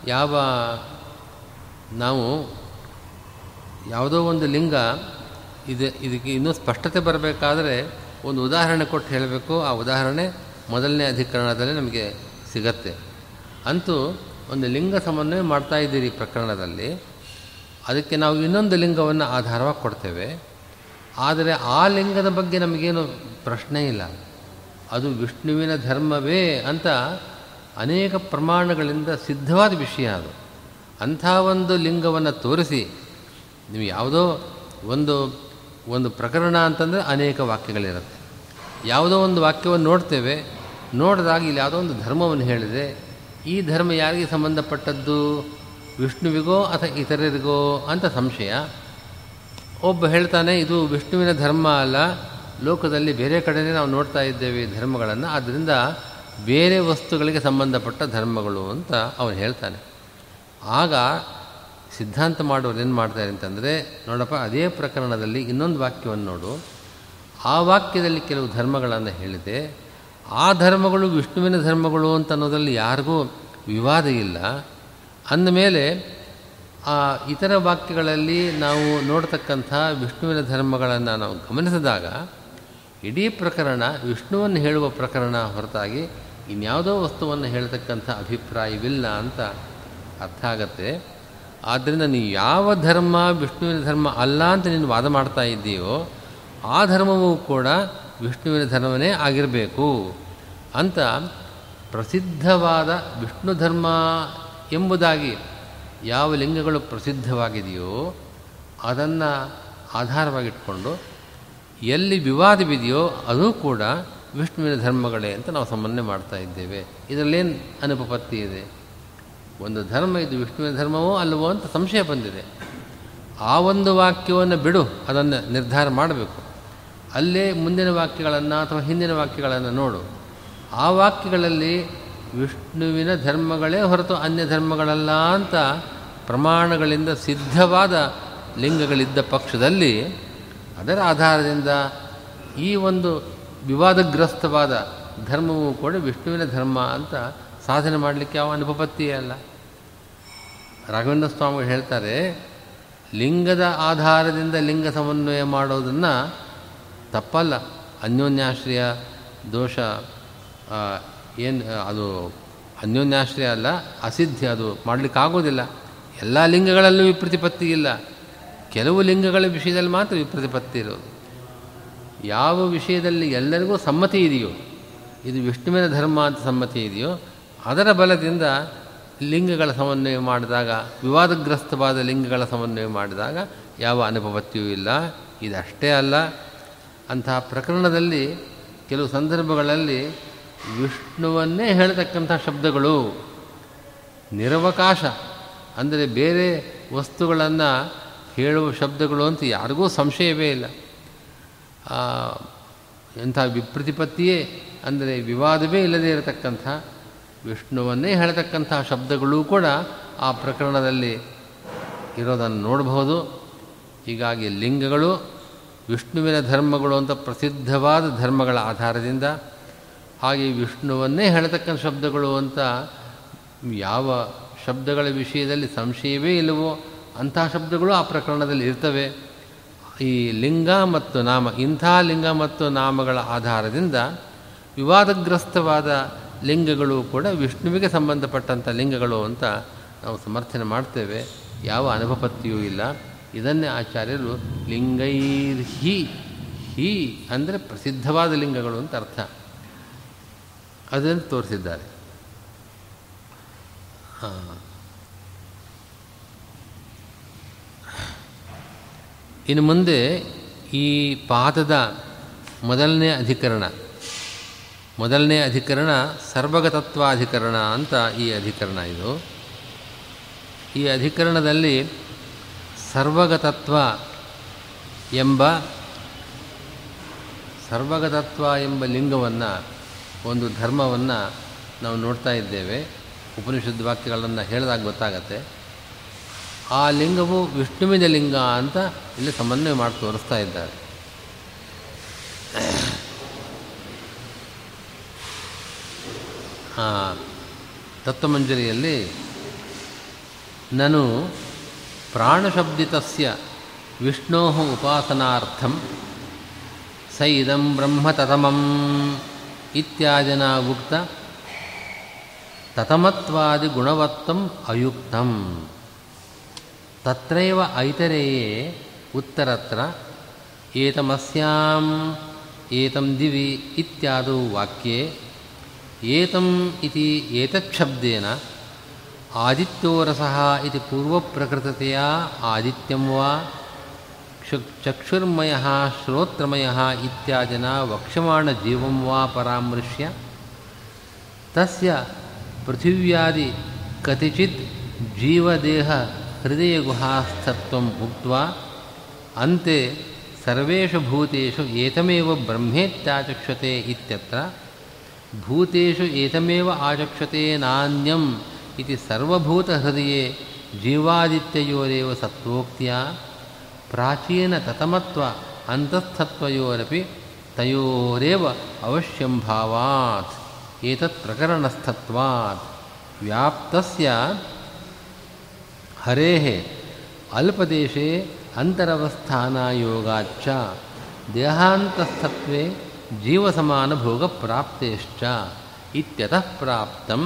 ಯಾವ ನಾವು ಯಾವುದೋ ಒಂದು ಲಿಂಗ ಇದು ಇದಕ್ಕೆ ಇನ್ನೂ ಸ್ಪಷ್ಟತೆ ಬರಬೇಕಾದರೆ ಒಂದು ಉದಾಹರಣೆ ಕೊಟ್ಟು ಹೇಳಬೇಕು. ಆ ಉದಾಹರಣೆ ಮೊದಲನೇ ಅಧಿಕರಣದಲ್ಲಿ ನಮಗೆ ಸಿಗತ್ತೆ. ಅಂತೂ ಒಂದು ಲಿಂಗ ಸಮನ್ವಯ ಮಾಡ್ತಾ ಇದ್ದೀರಿ ಪ್ರಕರಣದಲ್ಲಿ. ಅದಕ್ಕೆ ನಾವು ಇನ್ನೊಂದು ಲಿಂಗವನ್ನು ಆಧಾರವಾಗಿ ಕೊಡ್ತೇವೆ. ಆದರೆ ಆ ಲಿಂಗದ ಬಗ್ಗೆ ನಮಗೇನು ಪ್ರಶ್ನೆ ಇಲ್ಲ. ಅದು ವಿಷ್ಣುವಿನ ಧರ್ಮವೇ ಅಂತ ಅನೇಕ ಪ್ರಮಾಣಗಳಿಂದ ಸಿದ್ಧವಾದ ವಿಷಯ ಅದು. ಅಂಥ ಒಂದು ಲಿಂಗವನ್ನು ತೋರಿಸಿ ನೀವು ಯಾವುದೋ ಒಂದು ಒಂದು ಪ್ರಕರಣ ಅಂತಂದರೆ ಅನೇಕ ವಾಕ್ಯಗಳಿರುತ್ತೆ. ಯಾವುದೋ ಒಂದು ವಾಕ್ಯವನ್ನು ನೋಡ್ತೇವೆ. ನೋಡಿದಾಗ ಇಲ್ಲಿ ಯಾವುದೋ ಒಂದು ಧರ್ಮವನ್ನು ಹೇಳಿದೆ. ಈ ಧರ್ಮ ಯಾರಿಗೆ ಸಂಬಂಧಪಟ್ಟದ್ದು? ವಿಷ್ಣುವಿಗೋ ಅಥವಾ ಇತರರಿಗೋ ಅಂತ ಸಂಶಯ. ಒಬ್ಬ ಹೇಳ್ತಾನೆ, ಇದು ವಿಷ್ಣುವಿನ ಧರ್ಮ ಅಲ್ಲ, ಲೋಕದಲ್ಲಿ ಬೇರೆ ಕಡೆಯೇ ನಾವು ನೋಡ್ತಾ ಇದ್ದೇವೆ ಈ ಧರ್ಮಗಳನ್ನು ಆದ್ದರಿಂದ ಬೇರೆ ವಸ್ತುಗಳಿಗೆ ಸಂಬಂಧಪಟ್ಟ ಧರ್ಮಗಳು ಅಂತ ಅವನು ಹೇಳ್ತಾನೆ. ಆಗ ಸಿದ್ಧಾಂತ ಮಾಡೋರು ಏನು ಮಾಡ್ತಾರೆ ಅಂತಂದರೆ, ನೋಡಪ್ಪ, ಅದೇ ಪ್ರಕರಣದಲ್ಲಿ ಇನ್ನೊಂದು ವಾಕ್ಯವನ್ನು ನೋಡು. ಆ ವಾಕ್ಯದಲ್ಲಿ ಕೆಲವು ಧರ್ಮಗಳನ್ನು ಹೇಳಿದೆ. ಆ ಧರ್ಮಗಳು ವಿಷ್ಣುವಿನ ಧರ್ಮಗಳು ಅಂತ ಅನ್ನೋದ್ರಲ್ಲಿ ಯಾರಿಗೂ ವಿವಾದ ಇಲ್ಲ. ಅಂದಮೇಲೆ ಆ ಇತರ ವಾಕ್ಯಗಳಲ್ಲಿ ನಾವು ನೋಡ್ತಕ್ಕಂಥ ವಿಷ್ಣುವಿನ ಧರ್ಮಗಳನ್ನು ನಾವು ಗಮನಿಸಿದಾಗ ಇಡೀ ಪ್ರಕರಣ ವಿಷ್ಣುವನ್ನು ಹೇಳುವ ಪ್ರಕರಣ ಹೊರತಾಗಿ ಇನ್ಯಾವುದೋ ವಸ್ತುವನ್ನು ಹೇಳ್ತಕ್ಕಂಥ ಅಭಿಪ್ರಾಯವಿಲ್ಲ ಅಂತ ಅರ್ಥ ಆಗತ್ತೆ. ಆದ್ದರಿಂದ ನೀವು ಯಾವ ಧರ್ಮ ವಿಷ್ಣುವಿನ ಧರ್ಮ ಅಲ್ಲ ಅಂತ ನೀನು ವಾದ ಮಾಡ್ತಾ ಇದ್ದೀಯೋ ಆ ಧರ್ಮವೂ ಕೂಡ ವಿಷ್ಣುವಿನ ಧರ್ಮವೇ ಆಗಿರಬೇಕು ಅಂತ ಪ್ರಸಿದ್ಧವಾದ ವಿಷ್ಣು ಧರ್ಮ ಎಂಬುದಾಗಿ ಯಾವ ಲಿಂಗಗಳು ಪ್ರಸಿದ್ಧವಾಗಿದೆಯೋ ಅದನ್ನು ಆಧಾರವಾಗಿಟ್ಕೊಂಡು ಎಲ್ಲಿ ವಿವಾದವಿದೆಯೋ ಅದು ಕೂಡ ವಿಷ್ಣುವಿನ ಧರ್ಮಗಳೇ ಅಂತ ನಾವು ಸಮನ್ವಯ ಮಾಡ್ತಾ ಇದ್ದೇವೆ. ಇದರಲ್ಲೇನು ಅನುಪಪತ್ತಿ ಇದೆ? ಒಂದು ಧರ್ಮ ಇದು ವಿಷ್ಣುವಿನ ಧರ್ಮವೋ ಅಲ್ಲವೋ ಅಂತ ಸಂಶಯ ಬಂದಿದೆ. ಆ ಒಂದು ವಾಕ್ಯವನ್ನು ಬಿಡು, ಅದನ್ನು ನಿರ್ಧಾರ ಮಾಡಬೇಕು. ಅಲ್ಲೇ ಮುಂದಿನ ವಾಕ್ಯಗಳನ್ನು ಅಥವಾ ಹಿಂದಿನ ವಾಕ್ಯಗಳನ್ನು ನೋಡು. ಆ ವಾಕ್ಯಗಳಲ್ಲಿ ವಿಷ್ಣುವಿನ ಧರ್ಮಗಳೇ ಹೊರತು ಅನ್ಯ ಧರ್ಮಗಳಲ್ಲ ಅಂತ ಪ್ರಮಾಣಗಳಿಂದ ಸಿದ್ಧವಾದ ಲಿಂಗಗಳಿದ್ದ ಪಕ್ಷದಲ್ಲಿ ಅದರ ಆಧಾರದಿಂದ ಈ ಒಂದು ವಿವಾದಗ್ರಸ್ತವಾದ ಧರ್ಮವೂ ಕೂಡ ವಿಷ್ಣುವಿನ ಧರ್ಮ ಅಂತ ಸಾಧನೆ ಮಾಡಲಿಕ್ಕೆ ಯಾವ ಅನುಪಪತ್ತಿಯೇ ಅಲ್ಲ. ರಾಘವೇಂದ್ರ ಸ್ವಾಮಿಗಳು ಹೇಳ್ತಾರೆ, ಲಿಂಗದ ಆಧಾರದಿಂದ ಲಿಂಗ ಸಮನ್ವಯ ಮಾಡೋದನ್ನು ತಪ್ಪಲ್ಲ. ಅನ್ಯೋನ್ಯಾಶ್ರಯ ದೋಷ ಏನು ಅದು ಅನ್ಯೋನ್ಯಾಶ್ರಯ ಅಲ್ಲ, ಅಸಿದ್ಧಿ ಅದು ಮಾಡಲಿಕ್ಕಾಗೋದಿಲ್ಲ. ಎಲ್ಲ ಲಿಂಗಗಳಲ್ಲೂ ವಿಪ್ರತಿಪತ್ತಿ ಇಲ್ಲ. ಕೆಲವು ಲಿಂಗಗಳ ವಿಷಯದಲ್ಲಿ ಮಾತ್ರ ವಿಪ್ರತಿಪತ್ತಿ ಇರೋದು. ಯಾವ ವಿಷಯದಲ್ಲಿ ಎಲ್ಲರಿಗೂ ಸಮ್ಮತಿ ಇದೆಯೋ, ಇದು ವಿಷ್ಣುವಿನ ಧರ್ಮ ಅಂತ ಸಮ್ಮತಿ ಇದೆಯೋ, ಅದರ ಬಲದಿಂದ ಲಿಂಗಗಳ ಸಮನ್ವಯ ಮಾಡಿದಾಗ, ವಿವಾದಗ್ರಸ್ತವಾದ ಲಿಂಗಗಳ ಸಮನ್ವಯ ಮಾಡಿದಾಗ ಯಾವ ಅನುಪಪತ್ತಿಯೂ ಇಲ್ಲ. ಇದಷ್ಟೇ ಅಲ್ಲ ಅಂತಹ ಪ್ರಕರಣದಲ್ಲಿ ಕೆಲವು ಸಂದರ್ಭಗಳಲ್ಲಿ ವಿಷ್ಣುವನ್ನೇ ಹೇಳತಕ್ಕಂಥ ಶಬ್ದಗಳು, ನಿರವಕಾಶ, ಅಂದರೆ ಬೇರೆ ವಸ್ತುಗಳನ್ನು ಹೇಳುವ ಶಬ್ದಗಳು ಅಂತ ಯಾರಿಗೂ ಸಂಶಯವೇ ಇಲ್ಲ. ಎಂಥ ವಿಪ್ರತಿಪತ್ತಿಯೇ, ಅಂದರೆ ವಿವಾದವೇ ಇಲ್ಲದೇ ಇರತಕ್ಕಂಥ ವಿಷ್ಣುವನ್ನೇ ಹೇಳತಕ್ಕಂಥ ಶಬ್ದಗಳೂ ಕೂಡ ಆ ಪ್ರಕರಣದಲ್ಲಿ ಇರೋದನ್ನು ನೋಡಬಹುದು. ಹೀಗಾಗಿ ಲಿಂಗಗಳು ವಿಷ್ಣುವಿನ ಧರ್ಮಗಳು ಅಂತ ಪ್ರಸಿದ್ಧವಾದ ಧರ್ಮಗಳ ಆಧಾರದಿಂದ ಹಾಗೆ ವಿಷ್ಣುವನ್ನೇ ಹೇಳತಕ್ಕಂಥ ಶಬ್ದಗಳು ಅಂತ ಯಾವ ಶಬ್ದಗಳ ವಿಷಯದಲ್ಲಿ ಸಂಶಯವೇ ಇಲ್ಲವೋ ಅಂಥ ಶಬ್ದಗಳು ಆ ಪ್ರಕರಣದಲ್ಲಿ ಇರ್ತವೆ. ಈ ಲಿಂಗ ಮತ್ತು ನಾಮ, ಇಂಥ ಲಿಂಗ ಮತ್ತು ನಾಮಗಳ ಆಧಾರದಿಂದ ವಿವಾದಗ್ರಸ್ತವಾದ ಲಿಂಗಗಳು ಕೂಡ ವಿಷ್ಣುವಿಗೆ ಸಂಬಂಧಪಟ್ಟಂಥ ಲಿಂಗಗಳು ಅಂತ ನಾವು ಸಮರ್ಥನೆ ಮಾಡ್ತೇವೆ. ಯಾವ ಅನುಭಪತ್ತಿಯೂ ಇಲ್ಲ. ಇದನ್ನೇ ಆಚಾರ್ಯರು ಲಿಂಗೈರ್ಹಿ ಹಿ ಅಂದರೆ ಪ್ರಸಿದ್ಧವಾದ ಲಿಂಗಗಳು ಅಂತ ಅರ್ಥ. ಅದನ್ನು ತೋರಿಸಿದ್ದಾರೆ. ಇನ್ನು ಮುಂದೆ ಈ ಪಾದದ ಮೊದಲನೇ ಅಧಿಕರಣ ಮೊದಲನೇ ಅಧಿಕರಣ ಸರ್ವಗತತ್ವಾಧಿಕರಣ ಅಂತ ಈ ಅಧಿಕರಣ ಇದು. ಈ ಅಧಿಕರಣದಲ್ಲಿ ಸರ್ವಗತತ್ವ ಎಂಬ ಸರ್ವಗತತ್ವ ಎಂಬ ಲಿಂಗವನ್ನು, ಒಂದು ಧರ್ಮವನ್ನು ನಾವು ನೋಡ್ತಾ ಇದ್ದೇವೆ. ಉಪನಿಷದ್ ವಾಕ್ಯಗಳನ್ನು ಹೇಳಿದಾಗ ಗೊತ್ತಾಗತ್ತೆ. ಆ ಲಿಂಗವು ವಿಷ್ಣುವಿನ ಲಿಂಗ ಅಂತ ಇಲ್ಲಿ ಸಮನ್ವಯ ಮಾಡಿ ತೋರಿಸ್ತಾ ಇದ್ದಾರೆ. ತತ್ವಮಂಜರಿಯಲ್ಲಿ, ನಾನು प्राणशब्दितस्य विष्णोः उपासनार्थं स इदं ब्रह्मततमम् इत्यादिना उक्त ततमत्वादिगुणवत्तम् अयुक्तम्। तत्रैव ऐतरेये उत्तरत्र एतमस्याम् एतं दिवि इत्यादौ वाक्ये एतम् इति एतच्छब्देन ಇತಿ ಏತಚ್ಛಬ್ದೇನ ಆದಿತ್ಯೋರಸಃ ಇತಿ ಪೂರ್ವಪ್ರಕೃತತೆಯ ಆದಿತ್ಯಂ ವಾ ಕ್ಷು ಚಕ್ಷುರ್ಮಯಃ ಶ್ರೋತ್ರಮಯಃ ಇತ್ಯಾದಿನ ವಕ್ಷ್ಯಮಾಣಜೀವಂ ವಾ ಪರಾಮೃಶ್ಯ ತಸ್ಯ ಪೃಥಿವ್ಯಾದಿ ಕತಿಚಿತ್ ಜೀವದೇಹ ಹೃದಯಗುಹಾಸ್ಥತ್ವಂ ಉಕ್ತ್ವಾ ಅಂತೆ ಸರ್ವೇಷು ಭೂತೇಷು ಏತಮೇವ ಬ್ರಹ್ಮೇತ್ಯಾಚಕ್ಷತೆ ಇತ್ಯತ್ರ इति सर्वभूत सर्वभूतहृदये जीवादित्ययोरेव सत्त्वोक्त्या प्राचीनततमत्व अन्तःस्थत्वयोरपि तयोरेव अवश्यं भावात्, एतत् प्रकरणस्थत्वात्। व्याप्तस्य हरेः अल्पदेशे अन्तरवस्थानायोगाच्च देहान्तस्थत्वे जीवसमानभोगप्राप्तेश्च इत्यतः प्राप्तं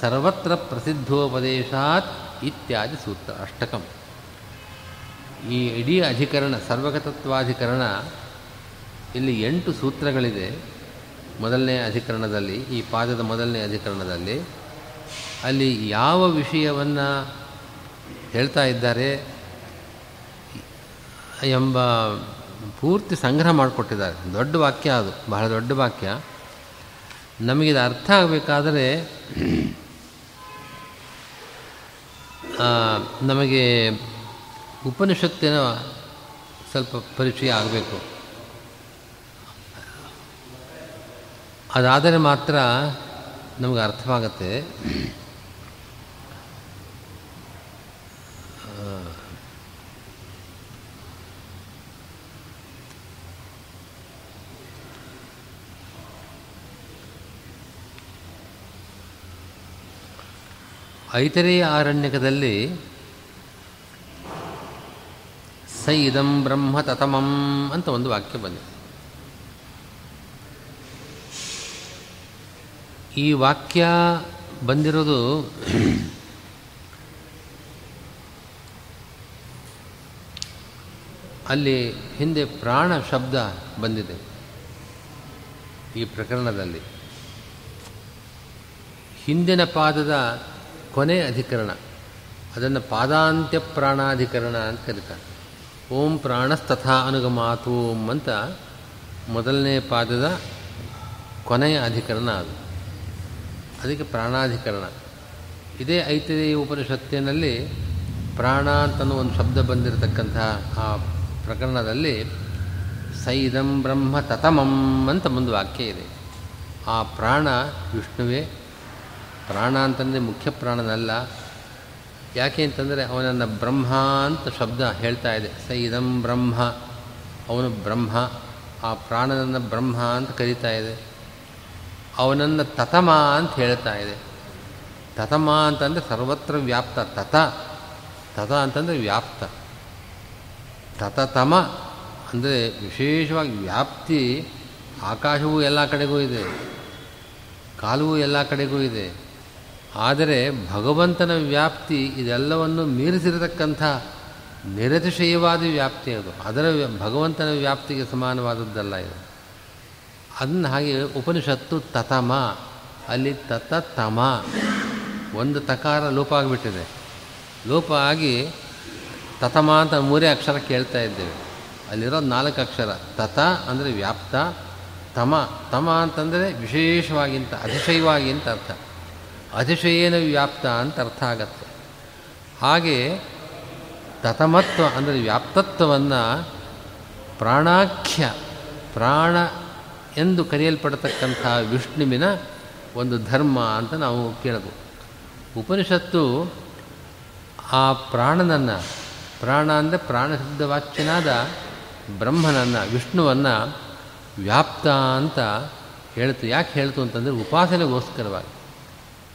ಸರ್ವತ್ರ ಪ್ರಸಿದ್ಧೋಪದೇಶಾತ್ ಇತ್ಯಾದಿ ಸೂತ್ರ, ಅಷ್ಟಕಂ. ಈ ಇಡೀ ಅಧಿಕರಣ, ಸರ್ವಗತತ್ವಾಧಿಕರಣ ಇಲ್ಲಿ ಎಂಟು ಸೂತ್ರಗಳಿದೆ. ಮೊದಲನೇ ಅಧಿಕರಣದಲ್ಲಿ, ಈ ಪಾದದ ಮೊದಲನೇ ಅಧಿಕರಣದಲ್ಲಿ. ಅಲ್ಲಿ ಯಾವ ವಿಷಯವನ್ನು ಹೇಳ್ತಾ ಇದ್ದಾರೆ ಎಂಬ ಪೂರ್ತಿ ಸಂಗ್ರಹ ಮಾಡಿಕೊಟ್ಟಿದ್ದಾರೆ. ದೊಡ್ಡ ವಾಕ್ಯ ಅದು, ಬಹಳ ದೊಡ್ಡ ವಾಕ್ಯ. ನಮಗಿದು ಅರ್ಥ ಆಗಬೇಕಾದರೆ ನಮಗೆ ಉಪನಿಷತ್ತಿನ ಸ್ವಲ್ಪ ಪರಿಚಯ ಆಗಬೇಕು. ಅದಾದರೆ ಮಾತ್ರ ನಮಗೆ ಅರ್ಥವಾಗತ್ತೆ. ಐತರೇಯ ಆರಣ್ಯಕದಲ್ಲಿ ಸ ಇದಂ ಬ್ರಹ್ಮ ತತಮಂ ಅಂತ ಒಂದು ವಾಕ್ಯ ಬಂದಿದೆ. ಈ ವಾಕ್ಯ ಬಂದಿರೋದು ಅಲ್ಲಿ ಹಿಂದೆ ಪ್ರಾಣ ಶಬ್ದ ಬಂದಿದೆ ಈ ಪ್ರಕರಣದಲ್ಲಿ. ಹಿಂದಿನ ಪಾದದ ಕೊನೆ ಅಧಿಕರಣ. ಅದನ್ನು ಪಾದಾಂತ್ಯ ಪ್ರಾಣಾಧಿಕರಣ ಅಂತ ಕರೀತಾರೆ. ಓಂ ಪ್ರಾಣಸ್ತಥಾ ಅನುಗಮಾತು ಅಂತ ಮೊದಲನೇ ಪಾದದ ಕೊನೆಯ ಅಧಿಕರಣ ಅದು. ಅದಕ್ಕೆ ಪ್ರಾಣಾಧಿಕರಣ. ಇದೇ ಐತಿರೇಯ ಉಪನಿಷತ್ತಿನಲ್ಲಿ ಪ್ರಾಣ ಅಂತನೋ ಒಂದು ಶಬ್ದ ಬಂದಿರತಕ್ಕಂತಹ ಆ ಪ್ರಕರಣದಲ್ಲಿ ಸೈದಂ ಬ್ರಹ್ಮ ತತಮಂ ಅಂತ ಒಂದು ವಾಕ್ಯ ಇದೆ. ಆ ಪ್ರಾಣ ವಿಷ್ಣುವೇ ಪ್ರಾಣ ಅಂತಂದರೆ ಮುಖ್ಯ ಪ್ರಾಣನಲ್ಲ. ಯಾಕೆ ಅಂತಂದರೆ ಅವನನ್ನು ಬ್ರಹ್ಮ ಅಂತ ಶಬ್ದ ಹೇಳ್ತಾ ಇದೆ. ಸ ಇದಂ ಬ್ರಹ್ಮ. ಅವನು ಬ್ರಹ್ಮ. ಆ ಪ್ರಾಣನನ್ನು ಬ್ರಹ್ಮ ಅಂತ ಕರೀತಾ ಇದೆ. ಅವನನ್ನು ತತಮ ಅಂತ ಹೇಳ್ತಾ ಇದೆ. ತತಮ ಅಂತಂದರೆ ಸರ್ವತ್ರ ವ್ಯಾಪ್ತ. ತತ. ತತ ಅಂತಂದರೆ ವ್ಯಾಪ್ತ. ತತತಮ ಅಂದರೆ ವಿಶೇಷವಾಗಿ ವ್ಯಾಪ್ತಿ ಆಕಾಶವೂ ಎಲ್ಲ ಕಡೆಗೂ ಇದೆ. ಕಾಲವೂ ಎಲ್ಲ ಕಡೆಗೂ ಇದೆ. ಆದರೆ ಭಗವಂತನ ವ್ಯಾಪ್ತಿ ಇದೆಲ್ಲವನ್ನು ಮೀರಿಸಿರತಕ್ಕಂಥ ನಿರತಿಶಯವಾದ ವ್ಯಾಪ್ತಿ ಅದು. ಅದರ ಭಗವಂತನ ವ್ಯಾಪ್ತಿಗೆ ಸಮಾನವಾದದ್ದಲ್ಲ ಇದು. ಅದನ್ನು ಹಾಗೆ ಉಪನಿಷತ್ತು ತತಮ, ಅಲ್ಲಿ ತತ ತಮ ಒಂದು ತಕಾರ ಲೋಪ ಆಗಿಬಿಟ್ಟಿದೆ. ಲೋಪ ಆಗಿ ತತಮ ಅಂತ ಮೂರೇ ಅಕ್ಷರ ಕೇಳ್ತಾ ಇದ್ದೇವೆ. ಅಲ್ಲಿರೋ ನಾಲ್ಕು ಅಕ್ಷರ, ತತ ಅಂದರೆ ವ್ಯಾಪ್ತ, ತಮ ತಮ ಅಂತಂದರೆ ವಿಶೇಷವಾಗಿಂತ ಅತಿಶಯವಾಗಿ ಅಂತ ಅರ್ಥ. ಅತಿಶಯೇನ ವ್ಯಾಪ್ತ ಅಂತ ಅರ್ಥ ಆಗತ್ತೆ. ಹಾಗೆ ತತಮತ್ವ ಅಂದರೆ ವ್ಯಾಪ್ತತ್ವವನ್ನು ಪ್ರಾಣಾಖ್ಯ, ಪ್ರಾಣ ಎಂದು ಕರೆಯಲ್ಪಡತಕ್ಕಂಥ ವಿಷ್ಣುವಿನ ಒಂದು ಧರ್ಮ ಅಂತ ನಾವು ಕೇಳಬಹುದು. ಉಪನಿಷತ್ತು ಆ ಪ್ರಾಣನನ್ನು, ಪ್ರಾಣ ಅಂದರೆ ಪ್ರಾಣಸಿದ್ಧವಾಚ್ಯನಾದ ಬ್ರಹ್ಮನನ್ನು, ವಿಷ್ಣುವನ್ನು ವ್ಯಾಪ್ತ ಅಂತ ಹೇಳ್ತು, ಯಾಕೆ ಹೇಳ್ತು ಅಂತಂದರೆ ಉಪಾಸನೆಗೋಸ್ಕರವಾಗಿ.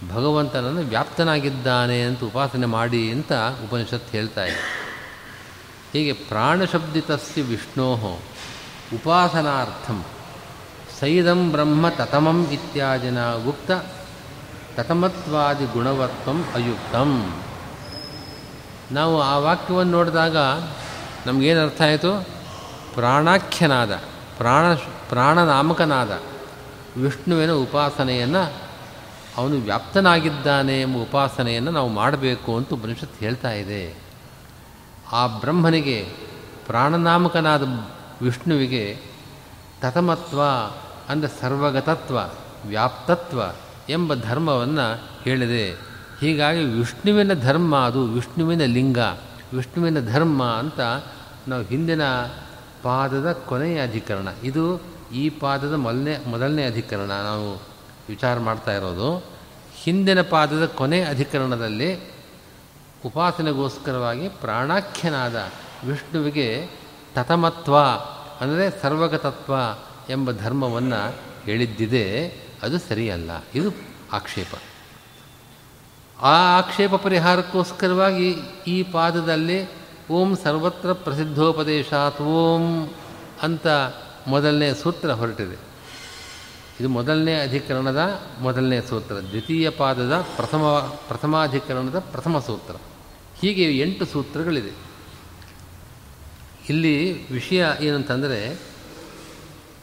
ಭಗವಂತನನ್ನು ವ್ಯಾಪ್ತನಾಗಿದ್ದಾನೆ ಅಂತ ಉಪಾಸನೆ ಮಾಡಿ ಅಂತ ಉಪನಿಷತ್ತು ಹೇಳ್ತಾ ಇದೆ. ಹೀಗೆ ಪ್ರಾಣಶಬ್ದಿತಸ್ಯ ವಿಷ್ಣೋ ಉಪಾಸನಾರ್ಥಂ ಸೈದಂ ಬ್ರಹ್ಮ ತತಮಂ ಇತ್ಯಾದಿನ ಗುಪ್ತ ತತಮತ್ವಾದಿ ಗುಣವತ್ವಂ ಅಯುಕ್ತಂ. ನಾವು ಆ ವಾಕ್ಯವನ್ನು ನೋಡಿದಾಗ ನಮಗೇನು ಅರ್ಥ ಆಯಿತು? ಪ್ರಾಣಾಖ್ಯನಾದ, ಪ್ರಾಣ, ಪ್ರಾಣನಾಮಕನಾದ ವಿಷ್ಣುವಿನ ಉಪಾಸನೆಯನ್ನು ಅವನು ವ್ಯಾಪ್ತನಾಗಿದ್ದಾನೆ ಎಂಬ ಉಪಾಸನೆಯನ್ನು ನಾವು ಮಾಡಬೇಕು ಅಂತ ಉಪನಿಷತ್ತು ಹೇಳ್ತಾ ಇದೆ. ಆ ಬ್ರಹ್ಮನಿಗೆ ಪ್ರಾಣನಾಮಕನಾದ ವಿಷ್ಣುವಿಗೆ ತತಮತ್ವ ಅಂದರೆ ಸರ್ವಗತತ್ವ, ವ್ಯಾಪ್ತತ್ವ ಎಂಬ ಧರ್ಮವನ್ನು ಹೇಳಿದೆ. ಹೀಗಾಗಿ ವಿಷ್ಣುವಿನ ಧರ್ಮ ಅದು ವಿಷ್ಣುವಿನ ಲಿಂಗ, ವಿಷ್ಣುವಿನ ಧರ್ಮ ಅಂತ ನಾವು ಹಿಂದಿನ ಪಾದದ ಕೊನೆಯ ಅಧಿಕರಣ. ಇದು ಈ ಪಾದದ ಮೊದಲನೇ ಮೊದಲನೇ ಅಧಿಕರಣ. ನಾವು ವಿಚಾರ ಮಾಡ್ತಾ ಇರೋದು, ಹಿಂದಿನ ಪಾದದ ಕೊನೆ ಅಧಿಕರಣದಲ್ಲಿ ಉಪಾಸನೆಗೋಸ್ಕರವಾಗಿ ಪ್ರಾಣಾಖ್ಯನಾದ ವಿಷ್ಣುವಿಗೆ ತತಮತ್ವ, ಅಂದರೆ ಸರ್ವಗತತ್ವ ಎಂಬ ಧರ್ಮವನ್ನು ಹೇಳಿದ್ದಿದೆ, ಅದು ಸರಿಯಲ್ಲ. ಇದು ಆಕ್ಷೇಪ. ಆ ಆಕ್ಷೇಪ ಪರಿಹಾರಕ್ಕೋಸ್ಕರವಾಗಿ ಈ ಪಾದದಲ್ಲಿ ಓಂ ಸರ್ವತ್ರ ಪ್ರಸಿದ್ಧೋಪದೇಶಾತ್ ಓಂ ಅಂತ ಮೊದಲನೇ ಸೂತ್ರ ಹೊರಟಿದೆ. ಇದು ಮೊದಲನೇ ಅಧಿಕರಣದ ಮೊದಲನೇ ಸೂತ್ರ, ದ್ವಿತೀಯ ಪಾದದ ಪ್ರಥಮ, ಪ್ರಥಮಾಧಿಕರಣದ ಪ್ರಥಮ ಸೂತ್ರ. ಹೀಗೆ ಎಂಟು ಸೂತ್ರಗಳಿದೆ. ಇಲ್ಲಿ ವಿಷಯ ಏನಂತಂದರೆ,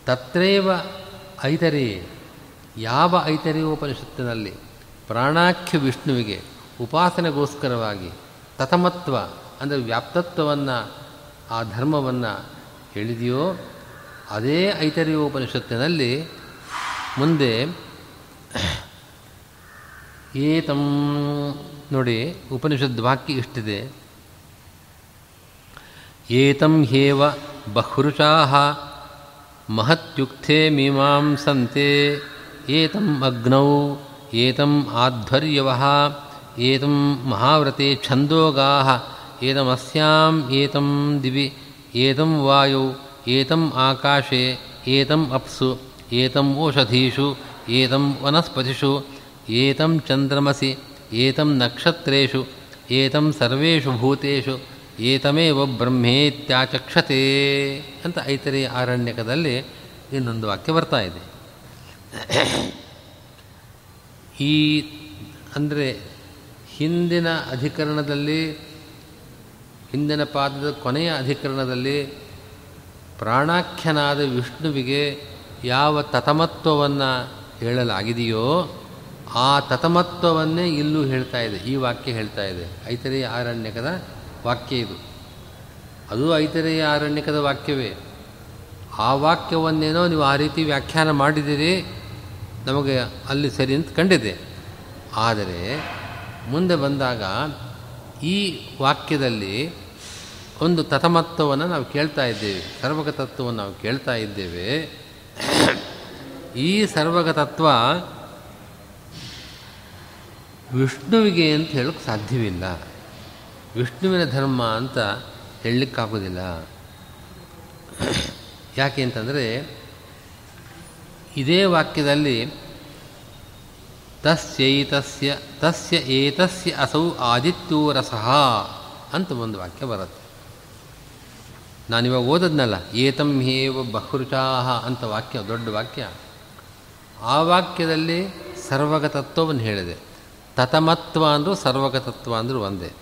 ತತ್ರೇವ ಐತರಿ, ಯಾವ ಐತರಿಯೋಪನಿಷತ್ತಿನಲ್ಲಿ ಪ್ರಾಣಾಖ್ಯ ವಿಷ್ಣುವಿಗೆ ಉಪಾಸನೆಗೋಸ್ಕರವಾಗಿ ತಥಮತ್ವ, ಅಂದರೆ ವ್ಯಾಪ್ತತ್ವವನ್ನು, ಆ ಧರ್ಮವನ್ನು ಹೇಳಿದೆಯೋ, ಅದೇ ಐತರಿಯೋಪನಿಷತ್ತಿನಲ್ಲಿ ಮುಂದೆ ಏತಂ ನೋಡಿ ಉಪನಿಷದ್ ವಾಕ್ಯ ಇಷ್ಟಿದೆ ಏತಂ ಹೇವ ಬಹೃಶಾ ಮಹತ್ಯುಕ್ತೆ ಮೀಮಾಂಸಂತೆ ಏತಂ ಅಗ್ನೌ ಏತಂ ಆಧ್ವರ್ಯವ ಏತಂ ಮಹಾವ್ರತೆ ಛಂದೋಗಾ ಏತಮಸ್ಯಾಂ ಏತಂ ದಿವಿ ಏತಂ ವಾಯೌ ಏತಂ ಆಕಾಶೆ ಏತಂ ಅಪ್ಸು ಏತಂ ಓಷಧೀಷು ಏತಂ ವನಸ್ಪತಿಷು, ಏತಂ ಚಂದ್ರಮಸಿ, ಏತಂ ನಕ್ಷತ್ರೇಷು ಏತಂ ಸರ್ವೇಷು ಭೂತೇಷು ಏತಮೇವ ಬ್ರಹ್ಮೇತ್ಯಾಚಕ್ಷತೆ ಅಂತ ಐತರಿ ಆರಣ್ಯಕದಲ್ಲಿ ಇನ್ನೊಂದು ವಾಕ್ಯ ಬರ್ತಾ ಇದೆ. ಈ ಅಂದರೆ ಹಿಂದಿನ ಅಧಿಕರಣದಲ್ಲಿ, ಹಿಂದಿನ ಪಾದದ ಕೊನೆಯ ಅಧಿಕರಣದಲ್ಲಿ ಪ್ರಾಣಾಖ್ಯನಾದ ವಿಷ್ಣುವಿಗೆ ಯಾವ ತತಮತ್ವವನ್ನು ಹೇಳಲಾಗಿದೆಯೋ ಆ ತತಮತ್ವವನ್ನೇ ಇಲ್ಲೂ ಹೇಳ್ತಾ ಇದೆ, ಈ ವಾಕ್ಯ ಹೇಳ್ತಾ ಇದೆ. ಐತರೇಯ ಆರಣ್ಯಕದ ವಾಕ್ಯ ಇದು. ಅದು ಐತರೇಯ ಆರಣ್ಯಕದ ವಾಕ್ಯವೇ. ಆ ವಾಕ್ಯವನ್ನೇನೋ ನೀವು ಆ ರೀತಿ ವ್ಯಾಖ್ಯಾನ ಮಾಡಿದಿರಿ ನಮಗೆ ಅಲ್ಲಿ ಸರಿ ಅಂತ ಕಂಡಿದೆ. ಆದರೆ ಮುಂದೆ ಬಂದಾಗ ಈ ವಾಕ್ಯದಲ್ಲಿ ಒಂದು ತತಮತ್ವವನ್ನು ನಾವು ಕೇಳ್ತಾ ಇದ್ದೇವೆ ಸರ್ವಕತತ್ವವನ್ನು ನಾವು ಕೇಳ್ತಾ ಇದ್ದೇವೆ. ಈ ಸರ್ವಗತತ್ವ ವಿಷ್ಣುವಿಗೆ ಅಂತ ಹೇಳೋಕ್ಕೆ ಸಾಧ್ಯವಿಲ್ಲ. ವಿಷ್ಣುವಿನ ಧರ್ಮ ಅಂತ ಹೇಳಲಿಕ್ಕಾಗೋದಿಲ್ಲ. ಯಾಕೆ ಅಂತಂದರೆ, ಇದೇ ವಾಕ್ಯದಲ್ಲಿ ತಸ್ಯೈತಸ್ಯ ತಸ್ಯ ಏತಸ್ಯ ಅಸೌ ಆದಿತ್ಯೋರಸಃ ಅಂತ ಒಂದು ವಾಕ್ಯ ಬರುತ್ತೆ. ನಾನಿವಾಗ ಓದದ್ನಲ್ಲ, ಏತಂ ಹೇವ ಬಹುರುಚಾಹ ಅಂತ ವಾಕ್ಯ, ದೊಡ್ಡ ವಾಕ್ಯ. ಆ ವಾಕ್ಯದಲ್ಲಿ ಸರ್ವಗತತ್ವವನ್ನು ಹೇಳಿದೆ. ತತಮತ್ವ ಅಂದರೂ ಸರ್ವಗತತ್ವ ಅಂದರೂ ಒಂದೇ.